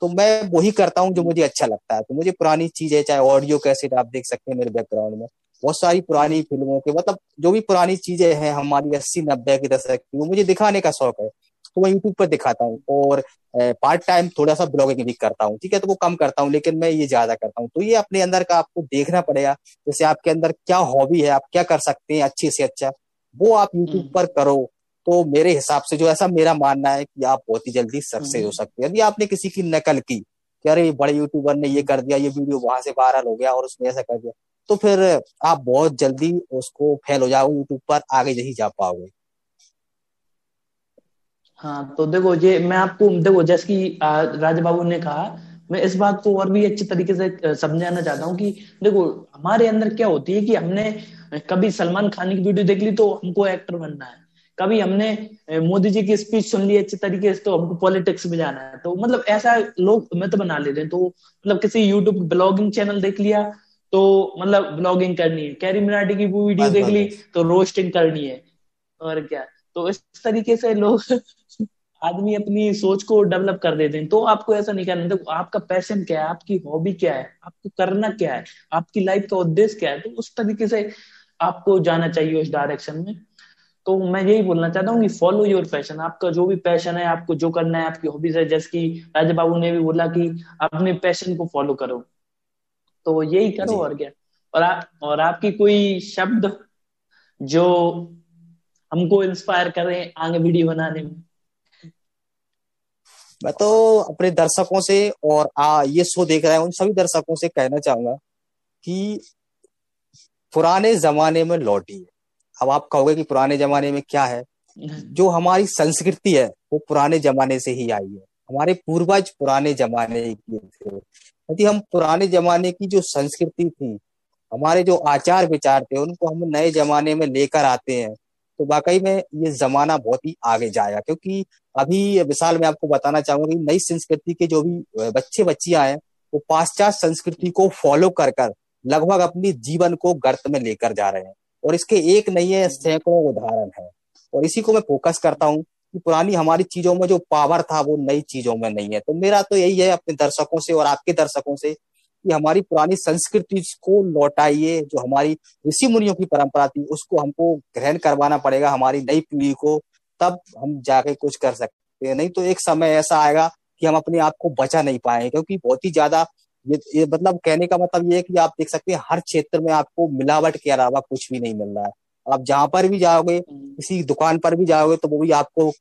तो मैं वही करता हूँ जो मुझे अच्छा लगता है। तो मुझे पुरानी चीज़ें चाहे ऑडियो कैसेट आप देख सकते हैं मेरे बैकग्राउंड में बहुत सारी पुरानी फ़िल्मों के मतलब जो भी पुरानी चीज़ें हैं हमारी अस्सी नब्बे की दशक की वो मुझे दिखाने का शौक है। तो मैं यूट्यूब पर दिखाता हूँ और पार्ट टाइम थोड़ा सा ब्लॉगिंग भी करता हूँ ठीक है? तो वो कम करता हूँ लेकिन मैं ये ज़्यादा करता हूँ। तो ये अपने अंदर का आपको देखना पड़ेगा जैसे आपके अंदर क्या हॉबी है आप क्या कर सकते हैं अच्छे से अच्छा वो आप यूट्यूब हम्म। पर करो। तो मेरे हिसाब से जो ऐसा मेरा मानना है कि आप बहुत ही जल्दी सक्सेस हो हम्म। सकते हैं। यदि आपने किसी की नकल की कि अरे बड़े यूट्यूबर ने ये कर दिया ये वीडियो वहाँ से वायरल हो गया और उसने ऐसा कर दिया तो फिर आप बहुत जल्दी उसको फेल हो जाओगे यूट्यूब पर आगे नहीं जा पाओगे। हाँ तो देखो ये मैं आपको देखो जैसे कि राज बाबू ने कहा मैं इस बात को और भी अच्छे तरीके से समझाना चाहता हूँ कि देखो हमारे अंदर क्या होती है कि हमने कभी सलमान खान की वीडियो देख ली तो हमको एक्टर बनना है। कभी हमने मोदी जी की स्पीच सुन ली अच्छे तरीके से तो हमको पॉलिटिक्स में जाना है। तो मतलब ऐसा लोग मैं तो बना लेते हैं। तो मतलब किसी यूट्यूब ब्लॉगिंग चैनल देख लिया तो मतलब ब्लॉगिंग करनी है। कैरी मिनाटी की वो वीडियो देख ली तो रोस्टिंग करनी है। और क्या? तो इस तरीके से लोग आदमी अपनी सोच को डेवलप कर देते हैं। तो आपको ऐसा नहीं करना देखो आपका पैशन क्या है? आपकी हॉबी क्या है? आपको करना क्या है? आपकी लाइफ का उद्देश्य क्या है? तो उस तरीके से आपको जाना चाहिए उस डायरेक्शन में। तो मैं यही बोलना चाहता हूँ कि फॉलो योर पैशन आपका जो भी पैशन है आपको जो करना है आपकी हॉबीज है जैसे कि राजा बाबू ने भी बोला कि अपने पैशन को फॉलो करो। तो यही करो और क्या। और आ, और आपकी कोई शब्द जो हमको इंस्पायर करें आगे वीडियो बनाने में। मैं तो अपने दर्शकों से और आ, ये शो देख रहे हैं उन सभी दर्शकों से कहना चाहूँगा कि पुराने जमाने में लौटी है। अब आप कहोगे कि पुराने जमाने में क्या है? जो हमारी संस्कृति है वो पुराने जमाने से ही आई है। हमारे पूर्वज पुराने जमाने के थे। यदि हम पुराने जमाने की जो संस्कृति थी हमारे जो आचार विचार थे उनको हम नए जमाने में लेकर आते हैं तो वाकई में ये जमाना बहुत ही आगे जाएगा क्योंकि अभी विशाल मैं आपको बताना चाहूँगा कि नई संस्कृति के जो भी बच्चे बच्चियाँ हैं, वो पाश्चात्य संस्कृति को फॉलो कर कर लगभग अपनी जीवन को गर्त में लेकर जा रहे हैं। और इसके एक नहीं है, सैकड़ों उदाहरण है। और इसी को मैं फोकस करता हूँ कि पुरानी हमारी चीज़ों में जो पावर था, वो नई चीज़ों में नहीं है। तो मेरा तो यही है अपने दर्शकों से और आपके दर्शकों से कि हमारी पुरानी संस्कृति को लौटाइए, जो हमारी ऋषि मुनियों की परंपरा थी, उसको हमको ग्रहण करवाना पड़ेगा, हमारी नई पीढ़ी को तब हम जाके कुछ कर सकते हैं। नहीं तो एक समय ऐसा आएगा कि हम अपने आप को बचा नहीं पाएँगे क्योंकि बहुत ही ज़्यादा ये ये मतलब कहने का मतलब ये है कि आप देख सकते हैं हर क्षेत्र में आपको मिलावट के अलावा कुछ भी नहीं मिल रहा है। आप जहाँ पर भी जाओगे किसी दुकान पर भी जाओगे तो वो भी आपको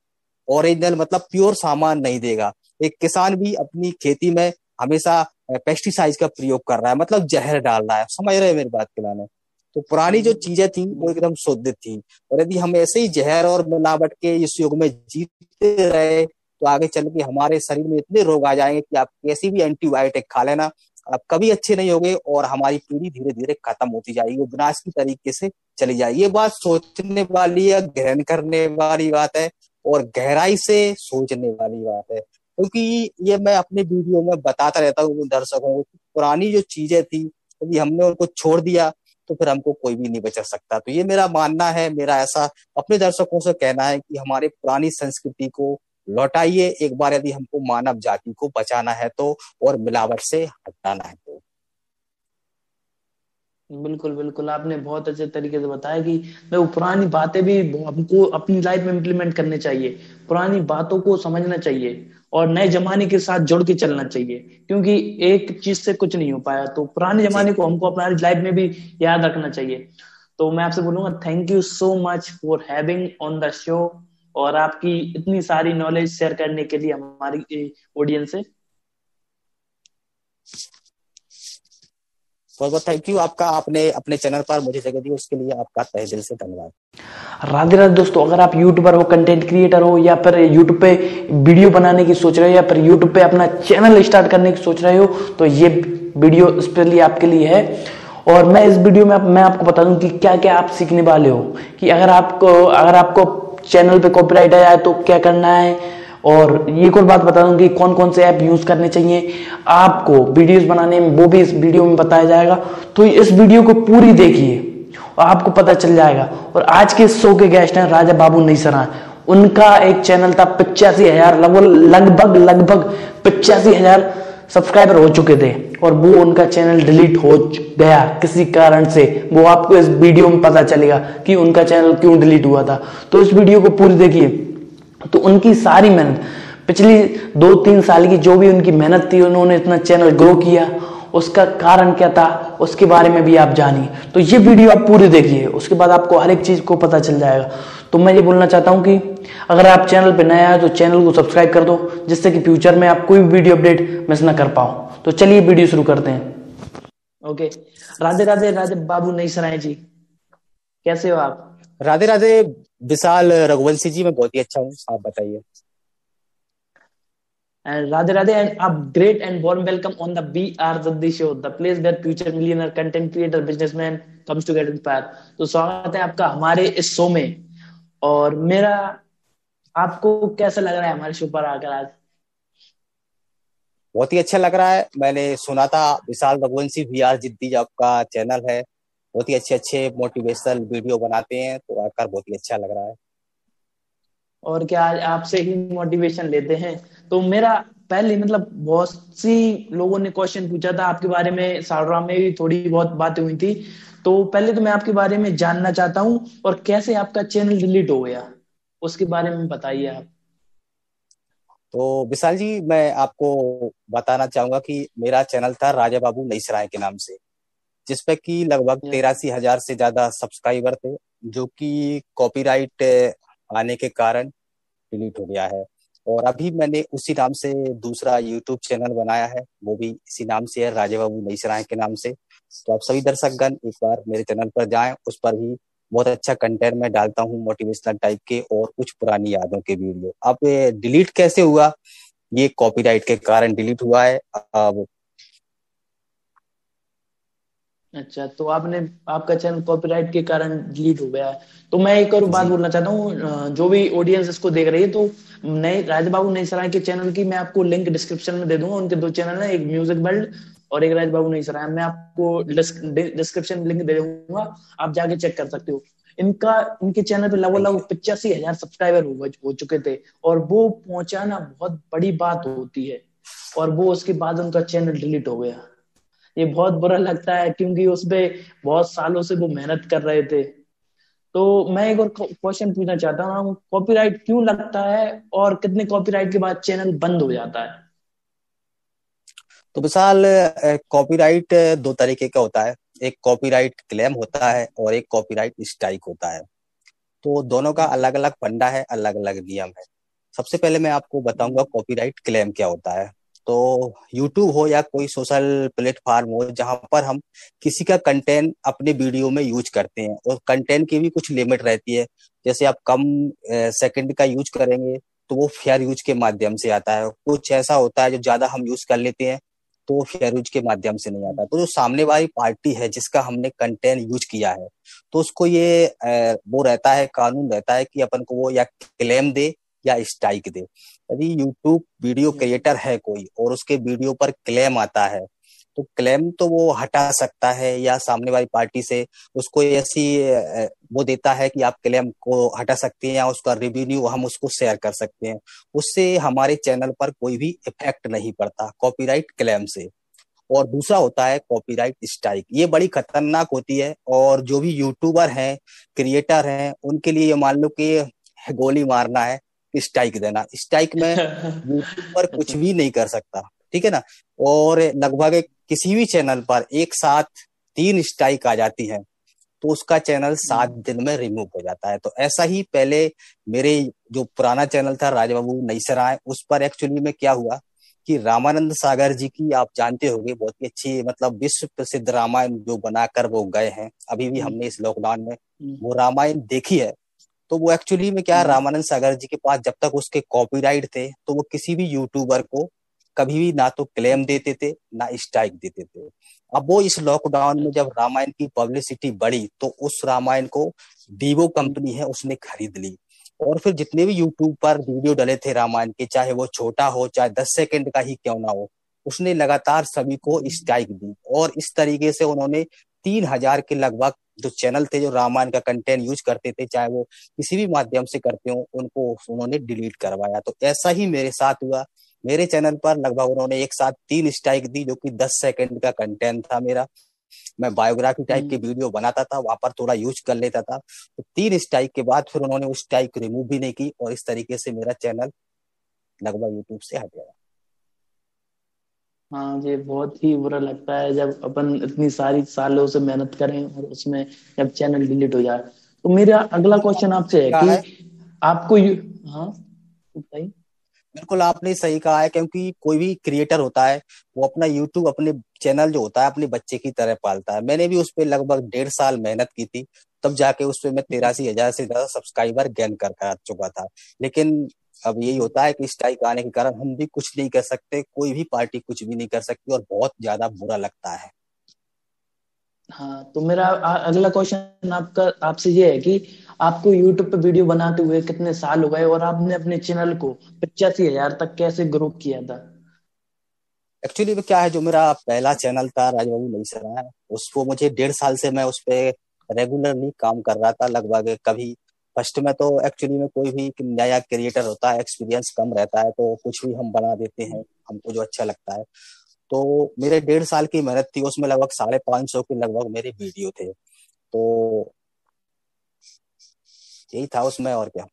ओरिजिनल मतलब प्योर सामान नहीं देगा। एक किसान भी अपनी खेती में हमेशा पेस्टिसाइड का प्रयोग कर रहा है मतलब जहर डाल रहा है। समझ रहे हैं मेरी बात के लाने तो पुरानी जो चीज़ें थी वो एकदम शुद्ध थी। और यदि हम ऐसे ही जहर और मिलावट के इस युग में जीते रहे तो आगे चल के हमारे शरीर में इतने रोग आ जाएँगे कि आप कैसी भी एंटीबायोटिक खा लेना आप कभी अच्छे नहीं होगे और हमारी पीढ़ी धीरे धीरे खत्म होती जाएगी वो विनाश की तरीके से चली जाएगी। ये बात सोचने वाली है ग्रहण करने वाली बात है और गहराई से सोचने वाली बात है। क्योंकि ये मैं अपने वीडियो में बताता रहता हूँ दर्शकों को पुरानी जो चीज़ें थी यदि हमने उनको छोड़ दिया तो फिर हमको कोई भी नहीं बचा सकता। तो ये मेरा मानना है, मेरा ऐसा अपने दर्शकों से कहना है कि हमारे पुरानी संस्कृति को लौटाइए, एक बार यदि हमको मानव जाति को बचाना है तो और मिलावट से हटाना है तो। बिल्कुल बिल्कुल, आपने बहुत अच्छे तरीके से बताया कि वो पुरानी बातें भी हमको अपनी लाइफ में इम्प्लीमेंट करने चाहिए। पुरानी बातों को समझना चाहिए। और नए जमाने के साथ जुड़ के चलना चाहिए क्योंकि एक चीज़ से कुछ नहीं हो पाया। तो पुराने जमाने को हमको अपना लाइफ में भी याद रखना चाहिए। तो मैं आपसे बोलूँगा thank you so much for having on the show और आपकी इतनी सारी नॉलेज शेयर करने के लिए हमारी ऑडियंस से। बहुत बहुत थैंक यू आपका आपने अपने चैनल पर मुझे जगह दी उसके लिए आपका तहे दिल से धन्यवाद। राधे राधे दोस्तों, अगर आप यूट्यूबर हो कंटेंट क्रिएटर हो, या फिर यूट्यूब पे वीडियो बनाने की सोच रहे हो, या फिर यूट्यूब पे अपना चैनल स्टार्ट करने की सोच रहे हो तो ये वीडियो स्पेशली आपके लिए है। और मैं इस वीडियो में मैं आपको बता दूँ कि क्या क्या आप सीखने वाले हो, कि अगर आपको अगर आपको चैनल पे कॉपीराइट आया तो क्या करना है? और ये कोई बात बता दूँ कि कौन कौन से ऐप यूज़ करने चाहिए, आपको वीडियोस बनाने में, वो भी इस वीडियो में बताया जाएगा। तो इस वीडियो को पूरी देखिए। और आपको पता चल जाएगा। और आज के शो के गेस्ट हैं राजा बाबू नईसरा उनका एक चैनल था पचासी हज़ार, लगभग लगभग पचासी हज़ार सब्सक्राइबर हो चुके थे। और वो उनका चैनल डिलीट हो गया किसी कारण से। वो आपको इस वीडियो में पता चलेगा कि उनका चैनल क्यों डिलीट हुआ था। तो इस वीडियो को पूरी देखिए। तो उनकी सारी मेहनत, पिछली दो तीन साल की जो भी उनकी मेहनत थी, उन्होंने इतना चैनल ग्रो किया। उसका कारण क्या था उसके बारे में भी आप जानिए। तो ये वीडियो आप पूरी देखिए उसके बाद आपको हर एक चीज़ को पता चल जाएगा। तो मैं ये बोलना चाहता हूँ कि अगर आप चैनल पर नया है तो चैनल को सब्सक्राइब कर दो जिससे कि फ्यूचर में आप कोई भी वीडियो अपडेट मिस ना कर पाओ। तो चलिए वीडियो शुरू करते हैं। ओके। राधे राधे राधे बाबू नहीं सराय जी। कैसे हो आप? राधे राधे विशाल रघुवंशी जी मैं बहुत ही अच्छा हूँ आप बताइए। And Radhe Radhe and a great and warm welcome on the BR Zaddi show, the place where future millionaire content creator businessman comes to get inspired. तो स्वागत है आपका हमारे इस शो में। और मेरा आपको कैसा लग रहा है हमारे शो पर आकर आज? बहुत ही अच्छा लग रहा है। मैंने सुना था विशाल रघुवंशी वी आर जिद्दी आपका चैनल है। बहुत ही अच्छे अच्छे मोटिवेशनल वीडियो बनाते हैं तो आकर बहुत ही अच्छा लग रहा है। और क्या आपसे ही मोटिवेशन लेते हैं? तो मेरा पहले मतलब बहुत सी लोगों ने क्वेश्चन पूछा था। आपके बारे में सालराम में भी थोड़ी बहुत बातें हुई थी। तो पहले तो मैं आपके बारे में जानना चाहता हूँ और कैसे आपका चैनल डिलीट हो गया उसके बारे में बताइए आप। तो विशाल जी मैं आपको बताना चाहूँगा कि मेरा चैनल था राजा बाबू नईसराय के नाम से जिसपे कि लगभग तेरासी हज़ार से ज़्यादा सब्सक्राइबर थे जो कि कॉपीराइट आने के कारण डिलीट हो गया है। और अभी मैंने उसी नाम से दूसरा यूट्यूब चैनल बनाया है, वो भी इसी नाम से है राजे बाबू नई सराय के नाम से। तो आप सभी दर्शकगण एक बार मेरे चैनल पर जाए, उस पर भी बहुत अच्छा कंटेंट मैं डालता हूँ मोटिवेशनल टाइप के और कुछ पुरानी यादों के वीडियो अब डिलीट कैसे हुआ? ये कॉपीराइट के कारण डिलीट हुआ है। अब अच्छा तो आपने आपका चैनल कॉपीराइट के कारण डिलीट हो गया है। तो मैं एक और बात बोलना चाहता हूँ जो भी ऑडियंस इसको देख रही है तो नए राजबाबू नई सराय के चैनल की मैं आपको लिंक डिस्क्रिप्शन में दे दूँगा। उनके दो चैनल है एक म्यूज़िक वर्ल्ड और एक राजबाबू नई सराय मैं आपको डिस्क्रिप्शन लिंक दे दूँगा आप जाके चेक कर सकते हो। इनका इनके चैनल पे लगभग लगभग पिचासी हज़ार सब्सक्राइबर हो, हो चुके थे और वो पहुंचाना बहुत बड़ी बात होती है और वो उसके बाद उनका चैनल डिलीट हो गया। ये बहुत बुरा लगता है क्योंकि उसपे बहुत सालों से वो मेहनत कर रहे थे। तो मैं एक और क्वेश्चन पूछना चाहता हूँ कॉपीराइट क्यों लगता है और कितने कॉपीराइट के बाद चैनल बंद हो जाता है? तो विशाल कॉपीराइट दो तरीके का होता है। एक कॉपीराइट क्लेम होता है और एक कॉपीराइट स्ट्राइक होता है। तो दोनों का अलग अलग पंडा है अलग अलग नियम है। सबसे पहले मैं आपको बताऊँगा कॉपीराइट क्लेम क्या होता है। तो यूट्यूब हो या कोई सोशल प्लेटफॉर्म हो, जहाँ पर हम किसी का कंटेंट अपने वीडियो में यूज़ करते हैं और कंटेंट की भी कुछ लिमिट रहती है। जैसे आप कम सेकंड का यूज़ करेंगे तो वो फेयर यूज़ के माध्यम से आता है। कुछ ऐसा होता है जो ज़्यादा हम यूज़ कर लेते हैं तो फेयर यूज़ के माध्यम से नहीं आता। तो जो सामने वाली पार्टी है जिसका हमने कंटेंट यूज़ किया है तो उसको ये वो रहता है, कानून रहता है कि अपन को वो या क्लेम दे या स्ट्राइक दे। यदि यूट्यूब वीडियो क्रिएटर है कोई और उसके वीडियो पर क्लेम आता है तो क्लेम तो वो हटा सकता है या सामने वाली पार्टी से उसको ऐसी वो देता है कि आप क्लेम को हटा सकते हैं या उसका रिव्यू हम उसको शेयर कर सकते हैं। उससे हमारे चैनल पर कोई भी इफ़ेक्ट नहीं पड़ता कॉपीराइट क्लेम से। और दूसरा होता है कॉपीराइट स्ट्राइक ये बड़ी खतरनाक होती है और जो भी यूट्यूबर हैं क्रिएटर हैं उनके लिए ये मान लो कि गोली मारना है। स्ट्राइक देना। स्ट्राइक में यूट्यूब पर कुछ भी नहीं कर सकता ठीक है ना? और लगभग किसी भी चैनल पर एक साथ तीन स्ट्राइक आ जाती है तो उसका चैनल सात दिन में रिमूव हो जाता है। तो ऐसा ही पहले मेरे जो पुराना चैनल था राजबाबू नईसराय उस पर एक्चुअली में क्या हुआ कि रामानंद सागर जी की आप जानते होंगे बहुत ही अच्छी मतलब विश्व प्रसिद्ध रामायण जो बनाकर वो गए हैं। अभी भी हमने इस लॉकडाउन में हम्म। वो रामायण देखी है। तो वो एक्चुअली में क्या हम्म। रामानंद सागर जी के पास जब तक उसके कॉपीराइट थे तो वो किसी भी यूट्यूबर को कभी भी ना तो क्लेम देते थे ना स्ट्राइक देते थे। अब वो इस लॉकडाउन में जब रामायण की पब्लिसिटी बढ़ी तो उस रामायण को डीवो कंपनी है उसने खरीद ली। और फिर जितने भी यूट्यूब पर वीडियो डले थे रामायण के चाहे वो छोटा हो चाहे दस सेकंड का ही क्यों ना हो उसने लगातार सभी को स्ट्राइक दी। और इस तरीके से उन्होंने तीन हज़ार के लगभग जो चैनल थे जो रामायण का कंटेंट यूज़ करते थे चाहे वो किसी भी माध्यम से करते हो उनको उन्होंने डिलीट करवाया। तो ऐसा ही मेरे साथ हुआ। मेरे चैनल पर लगभग उन्होंने एक साथ तीन स्ट्राइक दी जो कि दस सेकंड का कंटेंट था मेरा। मैं बायोग्राफी टाइप की वीडियो बनाता था वहाँ पर थोड़ा यूज़ कर लेता था। तो तीन स्ट्राइक के बाद फिर उन्होंने उस स्ट्राइक रिमूव भी नहीं की और इस तरीके से मेरा चैनल लगभग यूट्यूब से हट गया। हाँ ये बहुत ही बुरा लगता है जब अपन इतनी सारी सालों से मेहनत करें और उसमें जब चैनल डिलीट हो जाए। तो मेरा अगला क्वेश्चन आपसे है कि आपको यू... हाँ बताइए। बिल्कुल आपने सही कहा है क्योंकि कोई भी क्रिएटर होता है वो अपना यूट्यूब अपने चैनल जो होता है अपने बच्चे की तरह पालता है। मैंने भी उस पर लगभग डेढ़ साल मेहनत की थी। तब जाके उस पर मैं तिरासी हज़ार से ज़्यादा सब्सक्राइबर गेन कर चुका था। लेकिन अब यही होता है कि स्ट्राइक आने के कारण हम भी कुछ नहीं कर सकते कोई भी पार्टी कुछ भी नहीं कर सकती और बहुत ज़्यादा बुरा लगता है। हाँ तो मेरा अगला क्वेश्चन आपका आपसे ये है कि आपको यूट्यूब पे वीडियो बनाते हुए कितने साल हो गए और आपने अपने चैनल को पचासी हज़ार तक कैसे ग्रो किया था? एक्चुअली क्या है जो मेरा पहला चैनल था राजबाबू नहीं उसको मुझे डेढ़ साल से मैं उस पर रेगुलरली काम कर रहा था लगभग कभी फ़र्स्ट में तो एक्चुअली में कोई भी नया क्रिएटर होता है एक्सपीरियंस कम रहता है तो कुछ भी हम बना देते हैं, हमको जो अच्छा लगता है। तो मेरे डेढ़ साल की मेहनत थी, उसमें लगभग साढ़े पाँच सौ के लगभग मेरे वीडियो थे। तो यही था उसमें और क्या।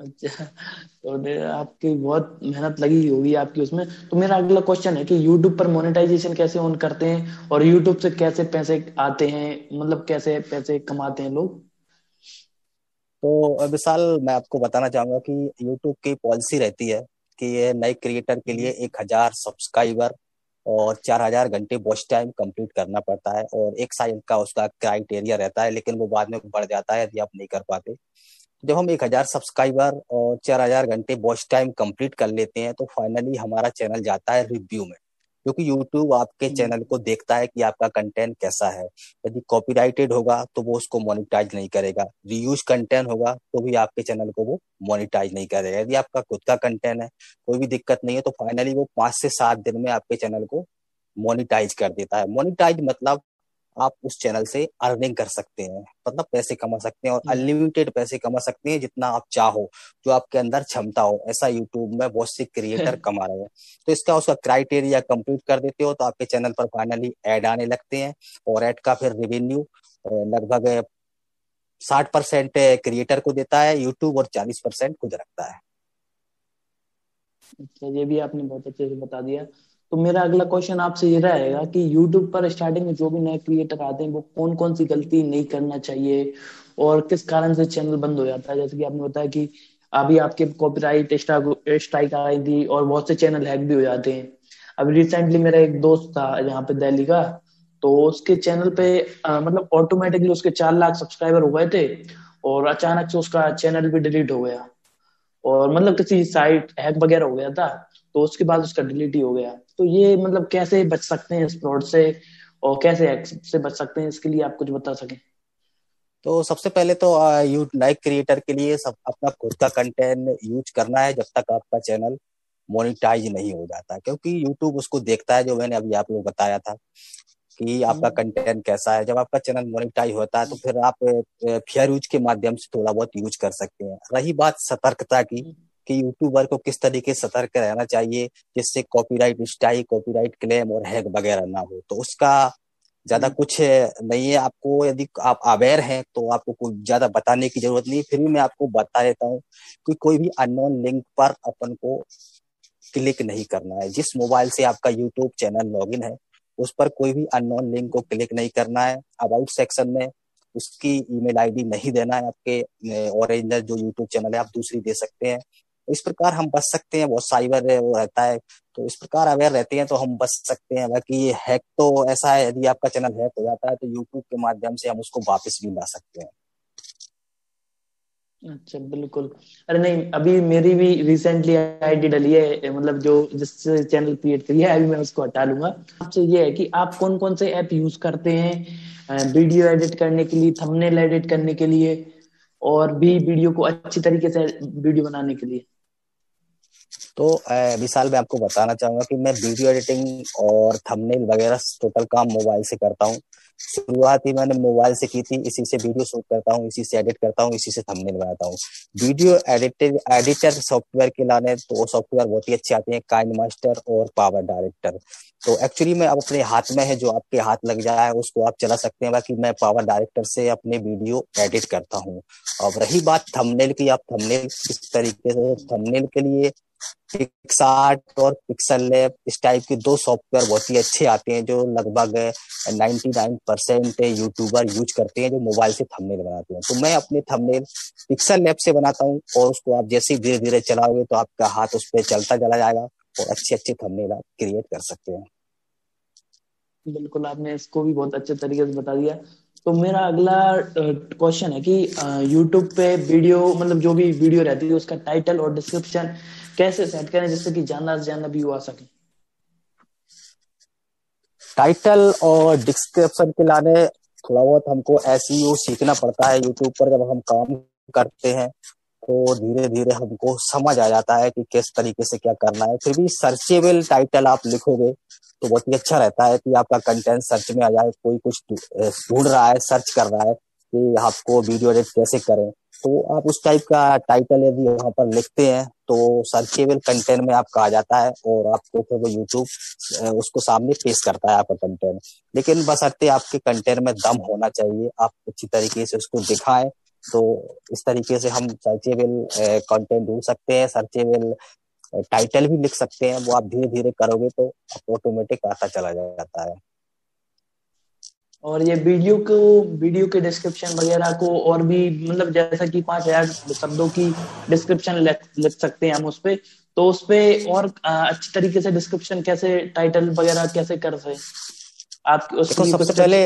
अच्छा तो आपकी बहुत मेहनत लगी होगी आपकी उसमें। तो मेरा अगला क्वेश्चन है कि YouTube पर मोनेटाइजेशन कैसे ऑन करते हैं और YouTube से कैसे पैसे आते हैं मतलब कैसे पैसे कमाते हैं लोग? तो विशाल, मैं आपको बताना चाहूँगा कि यूट्यूब की पॉलिसी रहती है कि ये नए क्रिएटर के लिए एक हज़ार सब्सक्राइबर और चार हज़ार घंटे वॉच टाइम कंप्लीट करना पड़ता है और एक साल का उसका क्राइटेरिया रहता है, लेकिन वो बाद में बढ़ जाता है, यदि आप नहीं कर पाते। जब हम एक हज़ार सब्सक्राइबर और चार हज़ार घंटे वॉच टाइम कंप्लीट कर लेते हैं तो फाइनली हमारा चैनल जाता है रिव्यू में। क्योंकि यूट्यूब आपके चैनल हम्म। को देखता है कि आपका कंटेंट कैसा है। यदि कॉपीराइटेड होगा तो वो उसको मोनिटाइज नहीं करेगा। रीयूज कंटेंट होगा तो भी आपके चैनल को वो मोनिटाइज नहीं करेगा। यदि आपका खुद का कंटेंट है कोई भी दिक्कत नहीं है तो फाइनली वो पाँच से सात दिन में आपके चैनल को मोनिटाइज कर देता है। मोनिटाइज मतलब आप उस चैनल से अर्निंग कर सकते हैं मतलब पैसे कमा सकते हैं और अनलिमिटेड पैसे कमा सकते हैं जितना आप चाहो जो आपके अंदर क्षमता हो। ऐसा यूट्यूब में बहुत से क्रिएटर कमा रहे हैं। तो इसका उसका क्राइटेरिया कंप्लीट कर देते हो तो आपके चैनल पर फाइनली एड आने लगते हैं और एड का फिर रेवेन्यू लगभग साठ परसेंट क्रिएटर को देता है यूट्यूब और चालीस परसेंट खुद रखता है। अच्छा ये भी आपने बहुत अच्छे से बता दिया। तो मेरा अगला क्वेश्चन आपसे ये रहेगा कि YouTube पर स्टार्टिंग में जो भी नए क्रिएटर आते हैं वो कौन कौन सी गलती नहीं करना चाहिए और किस कारण से चैनल बंद हो जाता है? जैसे कि आपने बताया कि अभी आपके कॉपीराइट स्ट्राइक आई थी और बहुत से चैनल हैक भी हो जाते हैं। अभी रिसेंटली मेरा एक दोस्त था यहाँ पे दिल्ली का तो उसके चैनल पे आ, मतलब ऑटोमेटिकली उसके चार लाख सब्सक्राइबर हो गए थे और अचानक से उसका चैनल भी डिलीट हो गया। और मतलब किसी साइट हैक वगैरह हो गया था तो उसके बाद उसका डिलीट ही हो गया। तो ये मतलब कैसे बच सकते हैं इस फ्रॉड से और कैसे हैक से बच सकते हैं, इसके लिए आप कुछ बता सकें। तो सबसे पहले तो यू नए क्रिएटर के लिए सब, अपना खुद का कंटेंट यूज़ करना है जब तक आपका चैनल मोनिटाइज नहीं हो जाता, क्योंकि यूट्यूब उसको देखता है, जो मैंने अभी आप लोग बताया था। कि आपका कंटेंट हम्म। कैसा है जब आपका चैनल मोनिटाइज होता है तो फिर आप फेयर यूज़ के माध्यम से थोड़ा बहुत यूज़ कर सकते हैं रही बात सतर्कता की हम्म। कि यूट्यूबर को किस तरीके से सतर्क रहना चाहिए जिससे कॉपीराइट स्ट्राइक कॉपीराइट क्लेम और हैक वगैरह ना हो तो उसका ज़्यादा हम्म। कुछ नहीं है आपको यदि आप अवेयर हैं तो आपको कुछ ज़्यादा बताने की ज़रूरत नहीं फिर भी मैं आपको बता देता हूँ कि कोई भी अननोन लिंक पर अपन को क्लिक नहीं करना है जिस मोबाइल से आपका यूट्यूब चैनल लॉगिन है उस पर कोई भी अननोन लिंक को क्लिक नहीं करना है। अबाउट सेक्शन में उसकी ईमेल आईडी नहीं देना है आपके ओरिजिनल जो यूट्यूब चैनल है, आप दूसरी दे सकते हैं। इस प्रकार हम बच सकते हैं, बहुत साइबर वो रहता है। तो इस प्रकार अवेयर रहते हैं तो हम बच सकते हैं। बाकी ये हैक तो ऐसा है, यदि आपका चैनल हैक हो जाता है तो यूट्यूब के माध्यम से हम उसको वापस भी ला सकते हैं। अच्छा बिल्कुल। अरे नहीं, अभी मेरी भी रिसेंटली आईडी डली है मतलब जो जिस चैनल क्रिएट करी है, अभी मैं उसको हटा लूँगा। आपसे ये है कि आप कौन कौन से ऐप यूज़ करते हैं वीडियो एडिट करने के लिए थंबनेल एडिट करने के लिए, और भी वीडियो को अच्छी तरीके से वीडियो बनाने के लिए? तो विशाल मैं आपको बताना चाहूँगा कि मैं वीडियो एडिटिंग और थंबनेल वगैरह टोटल काम मोबाइल से करता हूँ। शुरुआत ही मैंने मोबाइल से की थी, इसी से वीडियो शूट करता हूँ, इसी से एडिट करता हूँ, इसी से थंबनेल बनाता हूँ। वीडियो एडिटर एडिटर सॉफ्टवेयर के लाने तो सॉफ्टवेयर बहुत ही अच्छे आते हैं काइन मास्टर और पावर डायरेक्टर तो एक्चुअली मैं अब अपने हाथ में है, जो आपके हाथ लग जाए, उसको आप चला सकते हैं, बाकी मैं पावर डायरेक्टर से अपने वीडियो एडिट करता हूँ। अब रही बात थंबनेल की, आप थंबनेल किस तरीके से थंबनेल के लिए पिक्सार्ट और पिक्सल लैब इस टाइप के दो सॉफ्टवेयर बहुत ही अच्छे आते हैं, जो लगभग 99 परसेंट यूट्यूबर यूज़ करते हैं, जो मोबाइल से थंबनेल बनाते हैं। तो मैं अपने थंबनेल पिक्सल लैब से बनाता हूँ, और उसको आप जैसे ही धीरे धीरे चलाओगे तो आपका हाथ उस पर चलता चला जाएगा, और अच्छे अच्छे थंबनेल आप क्रिएट कर सकते हैं। बिल्कुल, आपने इसको भी बहुत अच्छे तरीके से बता दिया। तो मेरा अगला क्वेश्चन है कि यूट्यूब पे वीडियो मतलब जो भी वीडियो रहती है, उसका टाइटल और डिस्क्रिप्शन कैसे सेट करें जिससे कि ज़्यादा से ज़्यादा व्यू आ सके? टाइटल और डिस्क्रिप्शन के लाने थोड़ा बहुत हमको ऐसी सीखना पड़ता है यूट्यूब पर जब हम काम करते हैं। तो धीरे धीरे हमको समझ आ जाता है कि किस तरीके से क्या करना है। फिर भी सर्चेबल टाइटल आप लिखोगे तो बहुत ही अच्छा रहता है कि आपका कंटेंट सर्च में आ जाए, कोई कुछ ढूंढ रहा है सर्च कर रहा है कि आपको वीडियो एडिट कैसे करें। तो आप उस टाइप का टाइटल यदि वहाँ पर लिखते हैं तो सर्चेबल कंटेंट में आपका आ जाता है और आपको फिर वो यूट्यूब उसको सामने पेश करता है आपका कंटेंट लेकिन बस अट्टे आपके कंटेंट में दम होना चाहिए, आप अच्छी तरीके से उसको दिखाएँ तो इस तरीके से हम सर्चेबल कंटेंट ढूंढ सकते हैं सर्चेबल टाइटल भी लिख सकते हैं वो आप धीरे धीरे करोगे तो ऑटोमेटिक आता चला जाता है। और ये वीडियो को वीडियो के डिस्क्रिप्शन वगैरह को और भी मतलब जैसा कि पाँच हज़ार शब्दों की डिस्क्रिप्शन लिख सकते हैं हम उस पर तो उस पर और अच्छी तरीके से डिस्क्रिप्शन कैसे टाइटल वगैरह कैसे कर सकते आप उसको सबसे पहले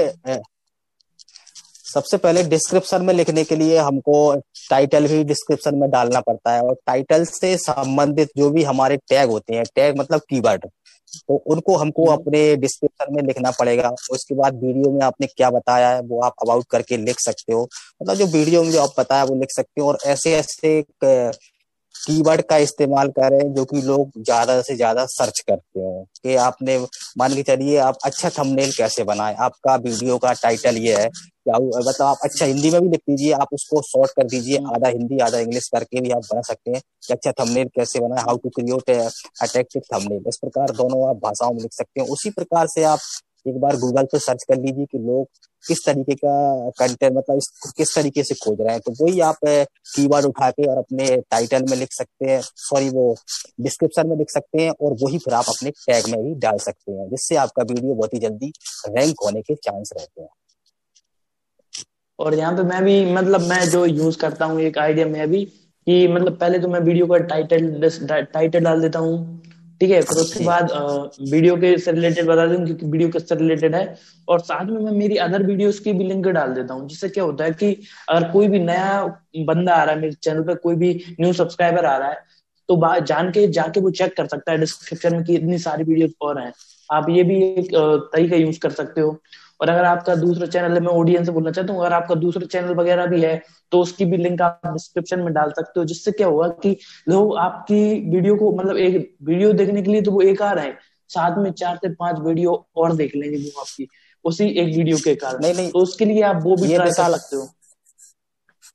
सबसे पहले डिस्क्रिप्शन में लिखने के लिए हमको टाइटल भी डिस्क्रिप्शन में डालना पड़ता है और टाइटल से संबंधित जो भी हमारे टैग होते हैं टैग मतलब कीवर्ड तो उनको हमको हम्म। अपने डिस्क्रिप्शन में लिखना पड़ेगा। उसके बाद वीडियो में आपने क्या बताया है वो आप अबाउट करके लिख सकते हो। मतलब जो वीडियो में जो आप बताया वो लिख सकते हो और ऐसे ऐसे कीवर्ड का इस्तेमाल करें जो कि लोग ज़्यादा से ज़्यादा सर्च करते हो। कि आपने मान के चलिए आप अच्छा थंबनेल कैसे बनाए? आपका वीडियो का टाइटल ये है क्या मतलब आप अच्छा हिंदी में भी लिख दीजिए आप उसको शॉर्ट कर दीजिए हम्म। आधा हिंदी आधा इंग्लिश करके भी आप बना सकते हैं कि अच्छा थंबनेल कैसे बनाए how to create attractive thumbnail इस प्रकार दोनों आप भाषाओं में लिख सकते हैं। उसी प्रकार से आप एक बार गूगल पे सर्च कर लीजिए कि लोग किस तरीके का कंटेंट मतलब इस किस तरीके से खोज रहे हैं। तो वही आप कीवर्ड उठा के और अपने टाइटल में लिख सकते हैं सॉरी वो डिस्क्रिप्शन में लिख सकते हैं और वही फिर आप अपने टैग में भी डाल सकते हैं जिससे आपका वीडियो बहुत ही जल्दी रैंक होने के चांस रहते हैं। और यहाँ पे मैं भी मतलब मैं जो यूज़ करता हूँ एक आइडिया में भी कि मतलब पहले तो मैं वीडियो का टाइटल टाइटल डाल देता हूँ ठीक है? फिर उसके बाद वीडियो के से रिलेटेड बता दूँ क्योंकि वीडियो किससे रिलेटेड है। और साथ में मैं मेरी अदर वीडियोस की भी लिंक डाल देता हूँ जिससे क्या होता है कि अगर कोई भी नया बंदा आ रहा है मेरे चैनल पे कोई भी न्यू सब्सक्राइबर आ रहा है तो जान के जाके वो चेक कर सकता है डिस्क्रिप्शन में कि इतनी सारी वीडियो और हैं। आप ये भी एक तरीका यूज़ कर सकते हो। और अगर आपका दूसरा चैनल है मैं ऑडियंस से बोलना चाहता हूँ अगर आपका दूसरा चैनल वगैरह भी है तो उसकी भी लिंक आप डिस्क्रिप्शन में डाल सकते हो जिससे क्या होगा कि लोग आपकी वीडियो को मतलब एक वीडियो देखने के लिए तो वो एक आ रहे हैं साथ में चार से पाँच वीडियो और देख लेंगे वो आपकी उसी एक वीडियो के कारण। नहीं नहीं। तो उसके लिए आप वो भी ट्राई कर सकते हो।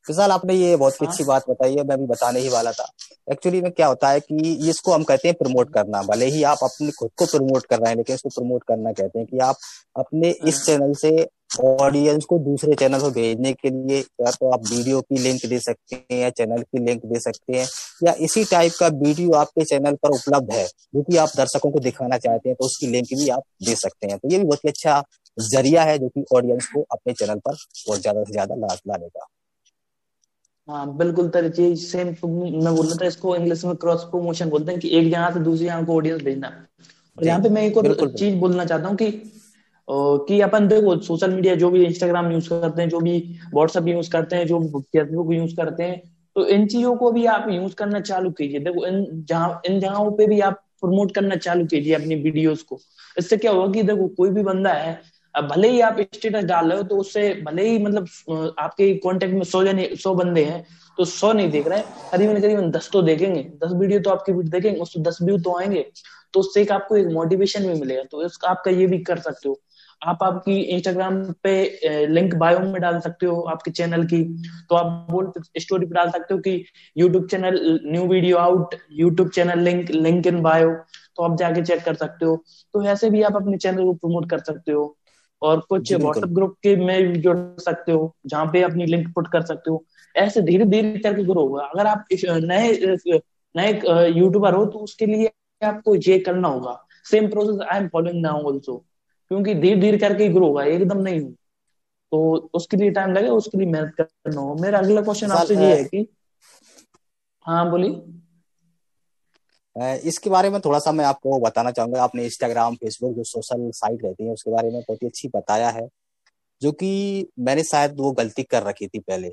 फिजाल आपने ये बहुत ही अच्छी हाँ। बात बताई है मैं भी बताने ही वाला था एक्चुअली में क्या होता है कि इसको हम कहते हैं प्रमोट करना भले ही आप अपने खुद को प्रमोट कर रहे हैं लेकिन इसको प्रमोट करना कहते हैं कि आप अपने इस चैनल हाँ। से ऑडियंस को दूसरे चैनल पर भेजने के लिए या तो आप वीडियो की लिंक दे सकते हैं या चैनल की लिंक दे सकते हैं या इसी टाइप का वीडियो आपके चैनल पर उपलब्ध है जो कि आप दर्शकों को दिखाना चाहते हैं तो उसकी लिंक भी आप दे सकते हैं तो ये भी बहुत ही अच्छा ज़रिया है जो कि ऑडियंस को अपने चैनल पर और ज़्यादा से ज़्यादा लाभ लाने का हाँ बिल्कुल तरीके सेम मैं बोल रहा था इसको इंग्लिश में क्रॉस प्रमोशन बोलते हैं कि एक जगह से दूसरी जगह को ऑडियंस भेजना। और यहाँ पे मैं एक और चीज़ बोलना चाहता हूँ कि कि अपन देखो सोशल मीडिया जो भी इंस्टाग्राम यूज़ करते हैं जो भी व्हाट्सएप यूज़ करते हैं जो फेसबुक यूज़ करते हैं तो इन चीज़ों को भी आप यूज़ करना चालू कीजिए। देखो इन जहाँ इन जगहों पे भी आप प्रमोट करना चालू कीजिए अपनी वीडियोस को। इससे क्या होगा कि देखो कोई भी बंदा है भले ही आप स्टेटस डाल रहे हो तो उससे भले ही मतलब आपके कॉन्टेक्ट में सौ जने, सौ बंदे हैं तो सौ नहीं देख रहे हैं। करीबन करीबन दस तो देखेंगे। दस वीडियो तो आपकी देखेंगे, उससे दस व्यू तो आएँगे। तो उससे एक आपको एक मोटिवेशन भी मिलेगा। तो इसका आपका ये भी कर सकते हो। आप आपकी इंस्टाग्राम पे लिंक बायो में डाल सकते हो आपके चैनल की। तो आप बोल स्टोरी पे डाल सकते हो कि YouTube channel new video out YouTube channel link link in bio तो आप जाके चेक कर सकते हो। तो ऐसे भी आप अपने चैनल को प्रमोट कर सकते हो। और कुछ व्हाट्सएप ग्रुप के में जुड़ सकते हो जहाँ पे अपनी लिंक पुट कर सकते हो। ऐसे धीरे धीरे करके ग्रो होगा। अगर आप नए नए यूट्यूबर हो तो उसके लिए आपको ये करना होगा। Same process I am following now also क्योंकि धीरे धीरे करके ग्रो होगा एकदम नहीं हो। तो उसके लिए टाइम लगेगा उसके लिए मेहनत करना होगा। मेरा अगला क्वेश्चन आपसे ये है कि हाँ बोलिए। इसके बारे में थोड़ा सा मैं आपको बताना चाहूँगा आपने इंस्टाग्राम फेसबुक जो सोशल साइट रहती है उसके बारे में बहुत ही अच्छी बताया है जो कि मैंने शायद वो गलती कर रखी थी पहले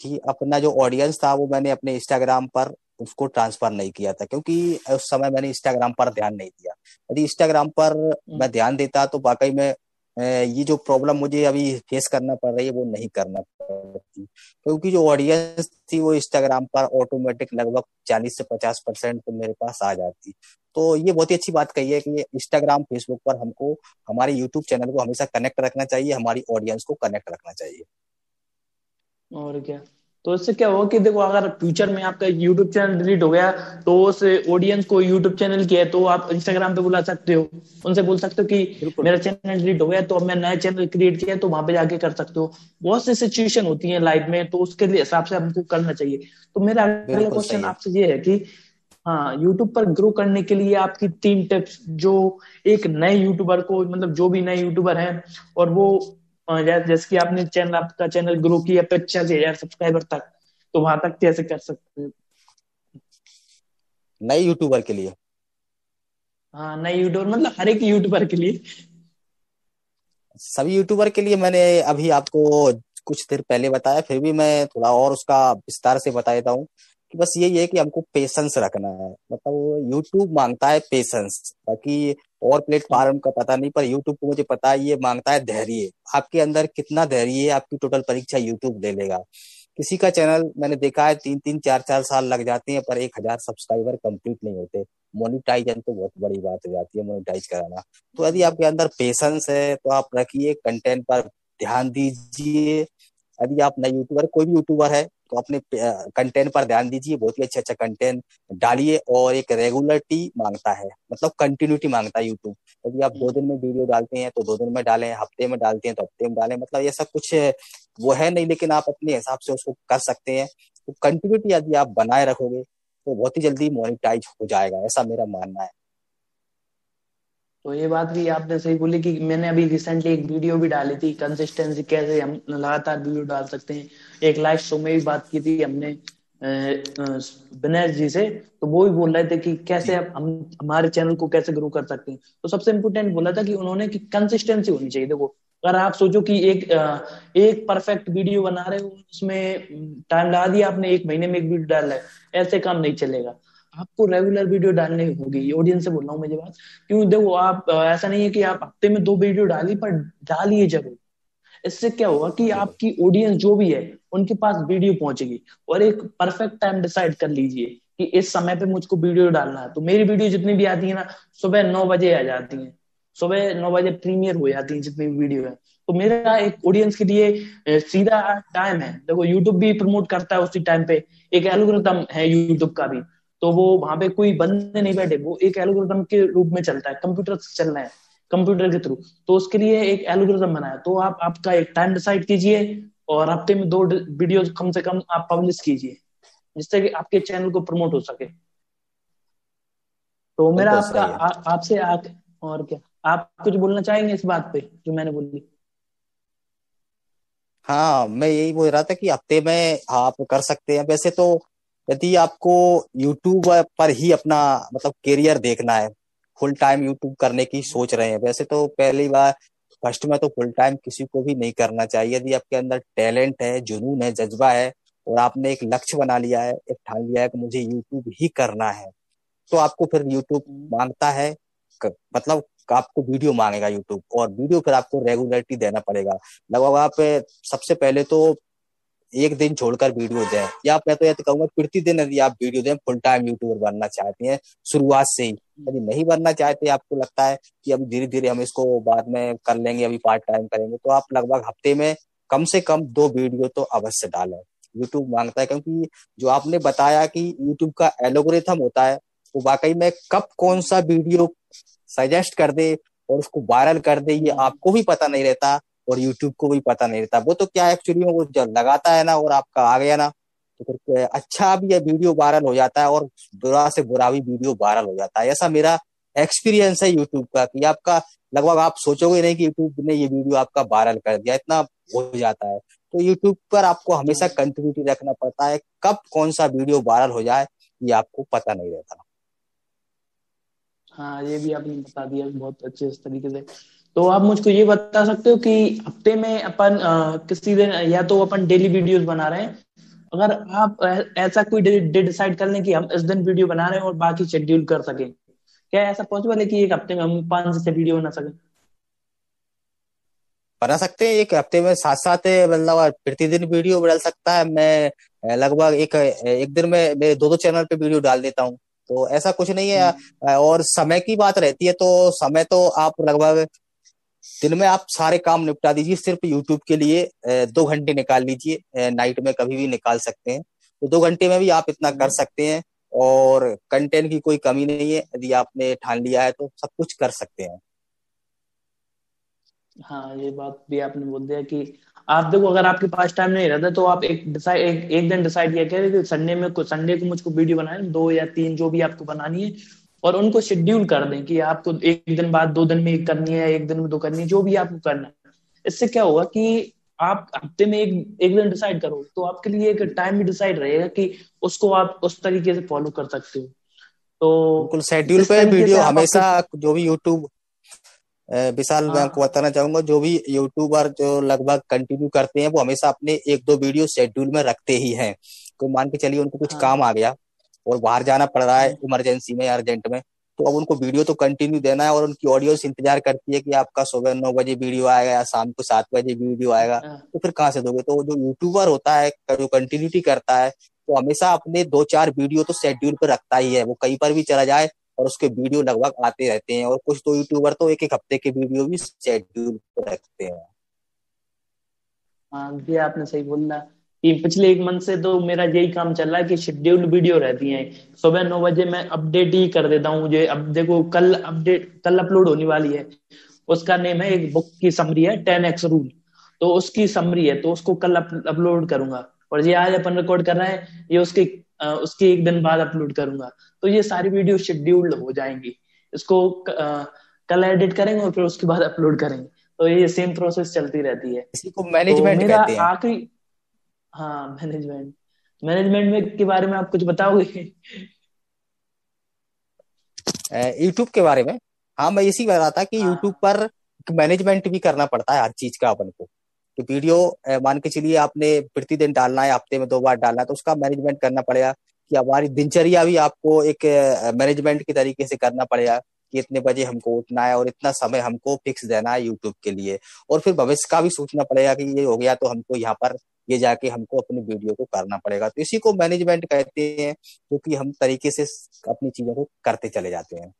कि अपना जो ऑडियंस था वो मैंने अपने इंस्टाग्राम पर उसको ट्रांसफ़र नहीं किया था क्योंकि उस समय मैंने इंस्टाग्राम पर ध्यान नहीं दिया यदि इंस्टाग्राम पर हम्म। मैं ध्यान देता तो वाकई में ये जो प्रॉब्लम मुझे अभी फेस करना पड़ रही है, वो नहीं करना पड़ती। क्योंकि जो ऑडियंस थी, वो इंस्टाग्राम पर ऑटोमेटिक लगभग चालीस से पचास परसेंट तो मेरे पास आ जाती। तो ये बहुत ही अच्छी बात कही है कि इंस्टाग्राम फेसबुक पर हमको, हमारे यूट्यूब चैनल को हमेशा कनेक्ट रखना चाहिए, हमारी ऑडियंस को कनेक्ट रखना चाहिए। और क्या? तो इससे क्या होगा कि देखो अगर फ्यूचर में आपका यूट्यूब चैनल डिलीट हो गया तो उस ऑडियंस को यूट्यूब चैनल की है तो आप इंस्टाग्राम पे बुला सकते हो। उनसे बोल सकते हो कि मेरा चैनल डिलीट हो गया तो अब मैं नया चैनल क्रिएट किया तो वहाँ पे जाके कर सकते हो। बहुत सी सिचुएशन होती है लाइफ में तो उसके लिए हिसाब से हमको करना चाहिए। तो मेरा अगला क्वेश्चन आपसे ये है कि हाँ यूट्यूब पर ग्रो करने के लिए आपकी तीन टिप्स जो एक नए यूट्यूबर को मतलब जो भी नए यूट्यूबर हैं और वो जैसे कि आपने चैनल आपका चैनल ग्रो किया पचास हज़ार सब्सक्राइबर तक तो वहाँ तक कैसे कर सकते हैं? नए यूट्यूबर के लिए। हाँ नए यूट्यूबर मतलब हर एक यूट्यूबर के लिए। सभी यूट्यूबर के लिए मैंने अभी आपको कुछ देर पहले बताया फिर भी मैं थोड़ा और उसका विस्तार से बता देता हूँ। कि बस यही है कि हमको पेशेंस रखना है। मतलब यूट्यूब माँगता है पेशेंस बाकी और प्लेटफॉर्म का पता नहीं, पर यूट्यूब को मुझे पता है, ये माँगता है धैर्य। आपके अंदर कितना धैर्य आपकी टोटल परीक्षा यूट्यूब ले लेगा। किसी का चैनल मैंने देखा है, तीन तीन, चार चार साल लग जाते हैं, पर एक हज़ार सब्सक्राइबर कंप्लीट नहीं होते। मोनिटाइजन तो बहुत बड़ी बात हो जाती है मोनिटाइज कराना। तो यदि आपके अंदर पेशेंस है तो आप रखिए कंटेंट पर ध्यान दीजिए। यदि आप नए यूट्यूबर कोई भी यूट्यूबर है तो अपने कंटेंट पर ध्यान दीजिए बहुत ही अच्छा अच्छा कंटेंट डालिए और एक रेगुलरिटी माँगता है मतलब कंटिन्यूटी माँगता है यूट्यूब यदि आप दो दिन में वीडियो डालते हैं तो दो दिन में डालें हफ़्ते में डालते हैं तो हफ़्ते में डालें मतलब ऐसा कुछ वो है नहीं लेकिन आप अपने हिसाब से उसको कर सकते हैं। तो कंटिन्यूटी यदि आप बनाए रखोगे तो बहुत ही जल्दी मोनिटाइज हो जाएगा ऐसा मेरा मानना है। तो ये बात भी आपने सही बोली कि मैंने अभी रिसेंटली एक वीडियो भी डाली थी कंसिस्टेंसी कैसे हम लगातार वीडियो डाल सकते हैं। एक लाइव शो में भी बात की थी हमने बिनेश जी से। तो वो भी बोल रहे थे कि कैसे हम हमारे चैनल को कैसे ग्रो कर सकते हैं। तो सबसे इम्पोर्टेंट बोला था कि उन्होंने कि कंसिस्टेंसी होनी चाहिए। देखो अगर आप सोचो कि एक एक परफेक्ट वीडियो बना रहे हो उसमें टाइम लगा दिया आपने एक महीने में एक वीडियो डाला है ऐसे काम नहीं चलेगा। आपको रेगुलर वीडियो डालनी होगी। ऑडियंस से बोल रहा हूँ मुझे बात। क्यों? देखो, आप, ऐसा नहीं है कि आप हफ़्ते में दो वीडियो डाली, पर डालिए ज़रूर। इससे क्या होगा कि आपकी ऑडियंस जो भी है, उनके पास वीडियो पहुंचेगी। और एक परफेक्ट टाइम डिसाइड कर लीजिए कि इस समय पे मुझको वीडियो डालना है। तो मेरी वीडियो जितनी भी आती है ना, सुबह नौ बजे आ जाती है। सुबह नौ बजे प्रीमियर हो जाती है जितनी भी वीडियो है। तो मेरा एक ऑडियंस के लिए सीधा टाइम है। देखो यूट्यूब भी प्रमोट करता है उसी टाइम पे। एक एल्गोरिथम है यूट्यूब का भी। तो वो वहाँ पे कोई बंदे नहीं बैठे वो एक एल्गोरिथम के रूप में चलता है कंप्यूटर से चल रहा है कंप्यूटर के थ्रू तो उसके लिए एक एल्गोरिथम बनाया। तो आप आपका एक टाइम डिसाइड कीजिए और हफ़्ते में दो वीडियो कम से कम आप पब्लिश कीजिए जिससे कि आपके चैनल को प्रमोट हो सके। तो मेरा आपका आपसे और क्या? आप कुछ बोलना चाहेंगे इस बात पे जो मैंने बोली? हाँ मैं यही बोल रहा था कि हफ़्ते में आप कर सकते हैं। वैसे तो यदि आपको यूट्यूब पर ही अपना मतलब करियर देखना है फुल टाइम यूट्यूब करने की सोच रहे हैं, वैसे तो पहली बार फ़र्स्ट में तो फुल टाइम किसी को भी नहीं करना चाहिए। यदि आपके अंदर टैलेंट है, जुनून है, जज्बा है, और आपने एक लक्ष्य बना लिया है, एक ठान लिया है कि मुझे यूट्यूब ही करना है तो आपको फिर यूट्यूब माँगता है मतलब आपको वीडियो मांगेगा यूट्यूब और वीडियो फिर आपको रेगुलरिटी देना पड़ेगा। लगभग आप, सबसे पहले तो एक दिन छोड़कर वीडियो दें। या मैं तो ये तो कहूँगा प्रतिदिन यदि आप वीडियो दें फुल टाइम यूट्यूबर बनना चाहते हैं, शुरुआत से ही। यदि नहीं बनना चाहते, आपको लगता है कि अभी धीरे धीरे हम इसको बाद में कर लेंगे, अभी पार्ट टाइम करेंगे तो आप लगभग हफ़्ते में कम से कम दो वीडियो तो अवश्य डालें। यूट्यूब माँगता है क्योंकि जो आपने बताया कि यूट्यूब का एलोग्रिथम होता है, वो तो वाकई में कब कौन सा वीडियो सजेस्ट कर दे और उसको वायरल कर दे, ये आपको भी पता नहीं रहता। और यूट्यूब को भी पता नहीं रहता। वो तो क्या एक्चुअली में वो जब लगाता है ना और आपका आ गया ना तो फिर अच्छा भी ये वीडियो वायरल हो जाता है और बुरा से बुरा भी वीडियो वायरल हो जाता है। ऐसा मेरा एक्सपीरियंस है यूट्यूब का कि आपका लगभग आप सोचोगे नहीं कि यूट्यूब ने ये वीडियो आपका वायरल कर दिया इतना हो जाता है। तो यूट्यूब पर आपको हमेशा कंटिन्यूटी रखना पड़ता है कब कौन सा वीडियो वायरल हो जाए ये आपको पता नहीं रहता। हाँ ये भी आपने बता दिया बहुत अच्छे तरीके से। तो आप मुझको ये बता सकते हो कि हफ़्ते में अपन किसी दिन या तो अपन डेली वीडियोस बना रहे हैं। अगर आप ऐसा कोई डिसाइड कर लें कि हम इस दिन वीडियो बना रहे हैं और बाकी शेड्यूल कर सकें। क्या ऐसा पॉसिबल है कि एक हफ़्ते में हम पाँच से वीडियो बना सकें? बना सकते हैं एक हफ़्ते में साथ साथ मतलब प्रतिदिन वीडियो डाल सकता है। मैं लगभग एक एक दिन में मेरे दो दो चैनल पे वीडियो डाल देता हूँ। तो ऐसा कुछ नहीं है। हम्म। और समय की बात रहती है तो समय तो आप लगभग दिन में आप सारे काम निपटा दीजिए सिर्फ़ यूट्यूब के लिए दो घंटे निकाल लीजिए नाइट में कभी भी निकाल सकते हैं। तो दो घंटे में भी आप इतना कर सकते हैं और कंटेंट की कोई कमी नहीं है। यदि आपने ठान लिया है तो सब कुछ कर सकते हैं। हाँ ये बात भी आपने बोल दिया कि आप देखो अगर आपके पास टाइम नहीं रहता तो आप एक डिसाइड एक, एक दिन डिसाइड किया कि संडे में संडे को मुझको वीडियो बनाए दो या तीन जो भी आपको बनानी है और उनको शेड्यूल कर दें कि आपको एक दिन बाद दो दिन में एक करनी है एक दिन में दो करनी है जो भी आपको करना है इससे क्या होगा कि आप हफ़्ते में एक एक दिन डिसाइड करो तो आपके लिए एक टाइम भी डिसाइड रहेगा कि उसको आप उस तरीके से फॉलो कर सकते हो तो बिल्कुल शेड्यूल पे वीडियो हमेशा जो भी यूट्यूब विशाल मैं आपको हाँ। बताना चाहूँगा जो भी यूट्यूबर जो लगभग कंटिन्यू करते हैं वो हमेशा अपने एक दो वीडियो शेड्यूल में रखते ही हैं तो मान के चलिए उनको कुछ हाँ। काम आ गया और बाहर जाना पड़ रहा है इमरजेंसी में अर्जेंट में तो अब उनको वीडियो तो कंटिन्यू देना है और उनकी ऑडियंस इंतज़ार करती है कि आपका सुबह नौ बजे वीडियो आएगा या शाम को सात बजे वीडियो आएगा हाँ। तो फिर कहाँ से दोगे? तो जो यूट्यूबर होता है जो कंटिन्यूटी करता है तो हमेशा अपने दो चार वीडियो तो शेड्यूल पर रखता ही है। वो कहीं पर भी चला जाए और उसके वीडियो लगभग आते रहते हैं और कुछ तो यूट्यूबर तो एक एक हफ़्ते के वीडियो भी शेड्यूल पर रखते हैं। हाँ ये आपने सही बोला। कि पिछले एक मंथ से तो मेरा यही काम चल रहा है कि शेड्यूल्ड वीडियो रहती है। सुबह नौ बजे मैं अपडेट ही कर देता हूँ मुझे। अब देखो कल अपडेट कल अपलोड होने वाली है। उसका नेम है एक बुक की समरी है टेन एक्स रूल तो उसकी समरी है तो उसको कल अपलोड करूँगा। और ये आज अपन रिकॉर्ड कर रहे हैं ये उसके उसके एक दिन बाद अपलोड करूँगा। तो ये सारी वीडियो शेड्यूल्ड हो जाएँगी। इसको कल एडिट करेंगे और फिर उसके बाद अपलोड करेंगे। तो ये सेम प्रोसेस चलती रहती है। इसी को मैनेजमेंट तो मेरा आखिरी हाँ मैनेजमेंट मैनेजमेंट में के बारे में आप कुछ बताओगे? यूट्यूब के बारे में? हाँ मैं इसी बता रहा था कि यूट्यूब हाँ। पर मैनेजमेंट भी करना पड़ता है हर चीज़ का अपन को। कि वीडियो मान के चलिए आपने प्रतिदिन डालना है हफ़्ते में दो बार डालना है तो उसका मैनेजमेंट करना पड़ेगा कि हमारी दिनचर्या भी आपको एक मैनेजमेंट के तरीके से करना पड़ेगा कि इतने बजे हमको उठना है और इतना समय हमको फिक्स देना है यूट्यूब के लिए। और फिर भविष्य का भी सोचना पड़ेगा कि ये हो गया तो हमको यहाँ पर ये जाके हमको अपनी वीडियो को करना पड़ेगा। तो इसी को मैनेजमेंट कहते हैं क्योंकि तो हम तरीके से अपनी चीज़ों को करते चले जाते हैं।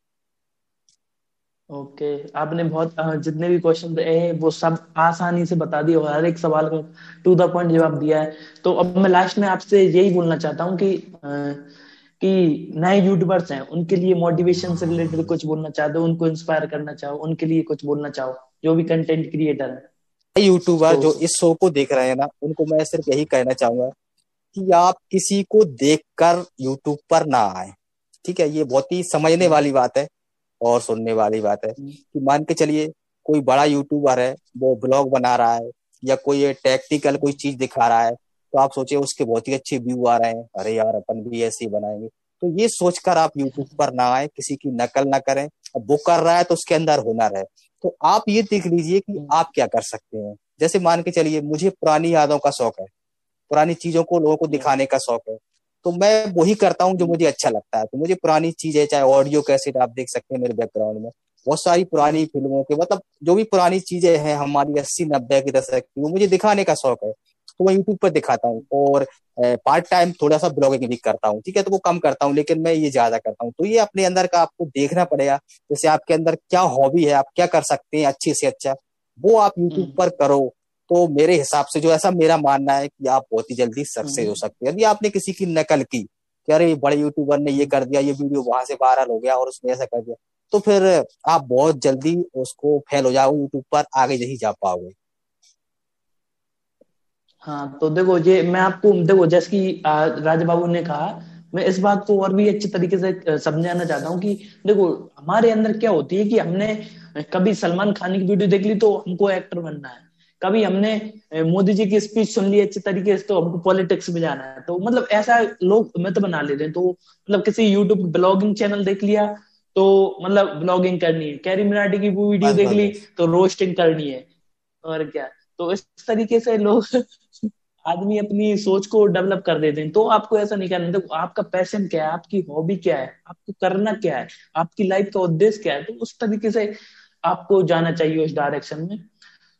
Okay okay. आपने बहुत जितने भी क्वेश्चन रहे वो सब आसानी से बता दिए हर एक सवाल का टू द पॉइंट जवाब दिया है। तो अब मैं लास्ट में आपसे यही बोलना चाहता हूँ कि कि नए यूट्यूबर्स हैं, उनके लिए मोटिवेशन से रिलेटेड कुछ बोलना चाहते हो उनको इंस्पायर करना चाहो, उनके लिए कुछ बोलना चाहो, जो भी कंटेंट क्रिएटर है। यूट्यूबर तो, जो इस शो को देख रहे हैं ना उनको मैं सिर्फ़ यही कहना चाहूँगा कि आप किसी को देखकर यूट्यूब पर ना आए। ठीक है ये बहुत ही समझने वाली बात है और सुनने वाली बात है हम्म। कि मान के चलिए कोई बड़ा यूट्यूबर है वो ब्लॉग बना रहा है या कोई टेक्निकल कोई चीज़ दिखा रहा है तो आप सोचे उसके बहुत ही अच्छे व्यू आ रहे हैं। अरे यार अपन भी ऐसे बनाएँगे। तो ये सोचकर आप यूट्यूब पर ना आए किसी की नकल ना करें। अब वो कर रहा है तो उसके अंदर होना है। तो आप ये देख लीजिए कि हम्म। आप क्या कर सकते हैं। जैसे मान के चलिए मुझे पुरानी यादों का शौक है पुरानी चीज़ों को लोगों को दिखाने का शौक है तो मैं वही करता हूँ जो मुझे अच्छा लगता है। तो मुझे पुरानी चीज़ें चाहे ऑडियो कैसेट आप देख सकते हैं मेरे बैकग्राउंड में बहुत सारी पुरानी फ़िल्मों के मतलब जो भी पुरानी चीज़ें हैं हमारी अस्सी नब्बे के दशक की वो मुझे दिखाने का शौक है। तो मैं यूट्यूब पर दिखाता हूँ और पार्ट टाइम थोड़ा सा ब्लॉगिंग भी करता हूँ ठीक है? तो वो कम करता हूँ लेकिन मैं ये ज़्यादा करता हूँ। तो ये अपने अंदर का आपको देखना पड़ेगा जैसे आपके अंदर क्या हॉबी है आप क्या कर सकते हैं अच्छे से अच्छा। वो आप यूट्यूब हम्म। पर करो तो मेरे हिसाब से जो ऐसा मेरा मानना है कि आप बहुत ही जल्दी सक्सेस हो हम्म। सकते हैं। यदि आपने किसी की नकल की कि अरे बड़े यूट्यूबर ने ये कर दिया ये वीडियो वहाँ से वायरल हो गया और उसने ऐसा कर दिया तो फिर आप बहुत जल्दी उसको फेल हो जाओगे यूट्यूब पर आगे नहीं जा पाओगे। हाँ तो देखो ये मैं आपको देखो जैसे कि राजा बाबू ने कहा मैं इस बात को और भी अच्छे तरीके से समझाना चाहता हूँ कि देखो हमारे अंदर क्या होती है कि हमने कभी सलमान खान की वीडियो देख ली तो हमको एक्टर बनना है। कभी हमने मोदी जी की स्पीच सुन ली अच्छे तरीके से तो हमको पॉलिटिक्स में जाना है। तो मतलब ऐसा लोग मत बना लेते हैं। तो मतलब किसी यूट्यूब ब्लॉगिंग चैनल देख लिया तो मतलब ब्लॉगिंग करनी है। कैरी मिनाटी की वीडियो देख ली तो रोस्टिंग करनी है। और क्या? तो इस तरीके से लोग आदमी अपनी सोच को डेवलप कर देते हैं। तो आपको ऐसा नहीं करना देखो आपका पैशन क्या है? आपकी हॉबी क्या है? आपको करना क्या है? आपकी लाइफ का उद्देश्य क्या है? तो उस तरीके से आपको जाना चाहिए उस डायरेक्शन में।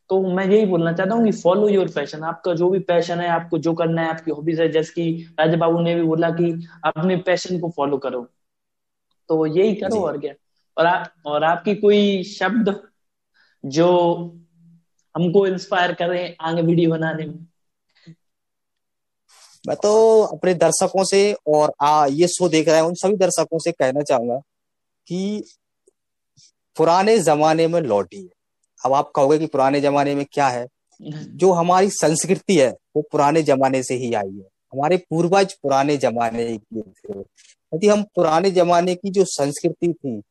तो मैं यही बोलना चाहता हूँ कि फॉलो योर पैशन आपका जो भी पैशन है आपको जो करना है आपकी हॉबीज है जैसे कि राजा बाबू ने भी बोला कि अपने पैशन को फॉलो करो। तो यही करो और क्या। और आ, और आपकी कोई शब्द जो हमको इंस्पायर करें आगे वीडियो बनाने में? मैं तो अपने दर्शकों से और आ, ये शो देख रहे हैं उन सभी दर्शकों से कहना चाहूँगा कि पुराने जमाने में लौटी है। अब आप कहोगे कि पुराने जमाने में क्या है? जो हमारी संस्कृति है वो पुराने जमाने से ही आई है। हमारे पूर्वज पुराने जमाने के थे। यदि हम पुराने जमाने की जो संस्कृति थी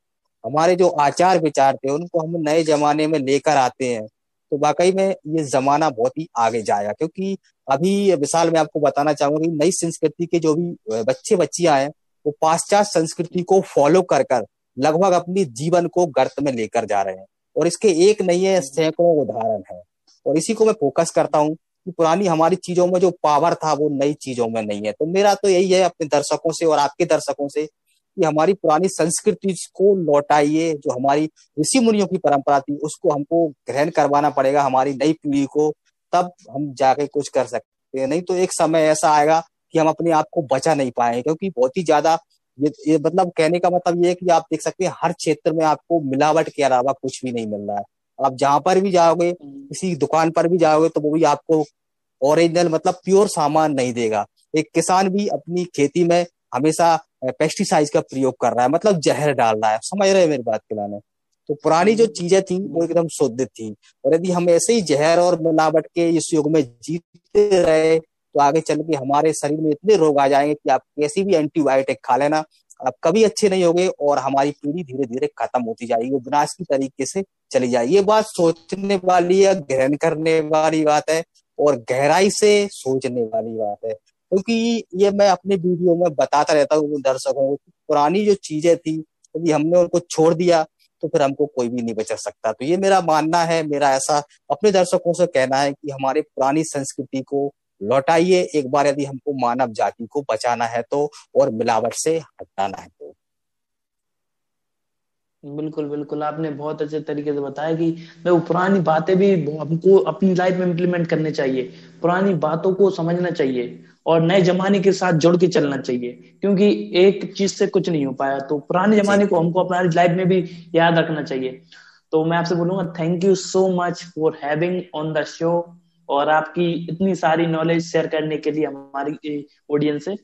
हमारे जो आचार विचार थे उनको हम नए जमाने में लेकर आते हैं तो वाकई में ये जमाना बहुत ही आगे जाएगा क्योंकि अभी विशाल मैं आपको बताना चाहूँगा कि नई संस्कृति के जो भी बच्चे बच्चियाँ हैं, वो पाश्चात्य संस्कृति को फॉलो कर कर लगभग अपनी जीवन को गर्त में लेकर जा रहे हैं। और इसके एक नहीं है सैकड़ों उदाहरण है। और इसी को मैं फोकस करता हूँ कि पुरानी हमारी चीज़ों में जो पावर था, वो नई चीज़ों में नहीं है। तो मेरा तो यही है अपने दर्शकों से और आपके दर्शकों से कि हमारी पुरानी संस्कृति को लौटाइए जो हमारी ऋषि मुनियों की परंपरा थी उसको हमको ग्रहण करवाना पड़ेगा हमारी नई पीढ़ी को तब हम जाके कुछ कर सकते हैं। नहीं तो एक समय ऐसा आएगा कि हम अपने आप को बचा नहीं पाएँगे क्योंकि बहुत ही ज़्यादा ये ये मतलब कहने का मतलब ये है कि आप देख सकते हैं हर क्षेत्र में आपको मिलावट के अलावा कुछ भी नहीं मिल रहा है। आप जहाँ पर भी जाओगे हम्म। किसी दुकान पर भी जाओगे तो वो भी आपको ओरिजिनल मतलब प्योर सामान नहीं देगा। एक किसान भी अपनी खेती में हमेशा पेस्टिसाइड का प्रयोग कर रहा है मतलब जहर डाल रहा है। समझ रहे हैं मेरी बात के लाने? तो पुरानी जो हम्म। चीज़ें थी वो एकदम शुद्ध थी। और यदि हम ऐसे ही जहर और मिलावट के इस युग में जीते रहे तो आगे चल के हमारे शरीर में इतने रोग आ जाएँगे कि आप कैसी भी एंटीबायोटिक खा लेना आप कभी अच्छे नहीं होगे और हमारी पीढ़ी धीरे धीरे खत्म होती जाएगी वो विनाश की तरीके से चली जाएगी। ये बात सोचने वाली या ग्रहण करने वाली बात है और गहराई से सोचने वाली बात है। क्योंकि ये मैं अपने वीडियो में बताता रहता हूँ दर्शकों को पुरानी जो चीज़ें थी, यदि हमने उनको छोड़ दिया तो फिर हमको कोई भी नहीं बचा सकता। तो ये मेरा मानना है, मेरा ऐसा अपने दर्शकों से कहना है कि हमारे पुरानी संस्कृति को लौटाइए, एक बार यदि हमको मानव जाति को बचाना है तो और मिलावट से हटाना है तो। बिल्कुल बिल्कुल। आपने बहुत अच्छे तरीके से बताया कि देखो पुरानी बातें भी हमको अपनी लाइफ में इम्प्लीमेंट करने चाहिए। पुरानी बातों को समझना चाहिए और नए जमाने के साथ जुड़ के चलना चाहिए क्योंकि एक चीज़ से कुछ नहीं हो पाया। तो पुराने जमाने को हमको अपना लाइफ में भी याद रखना चाहिए। तो मैं आपसे बोलूँगा thank you so much for having on the show और आपकी इतनी सारी नॉलेज शेयर करने के लिए हमारी ऑडियंस से।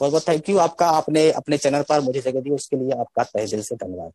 बहुत बहुत थैंक यू आपका आपने अपने चैनल पर मुझे जगह दी उसके लिए आपका तहे दिल से धन्यवाद।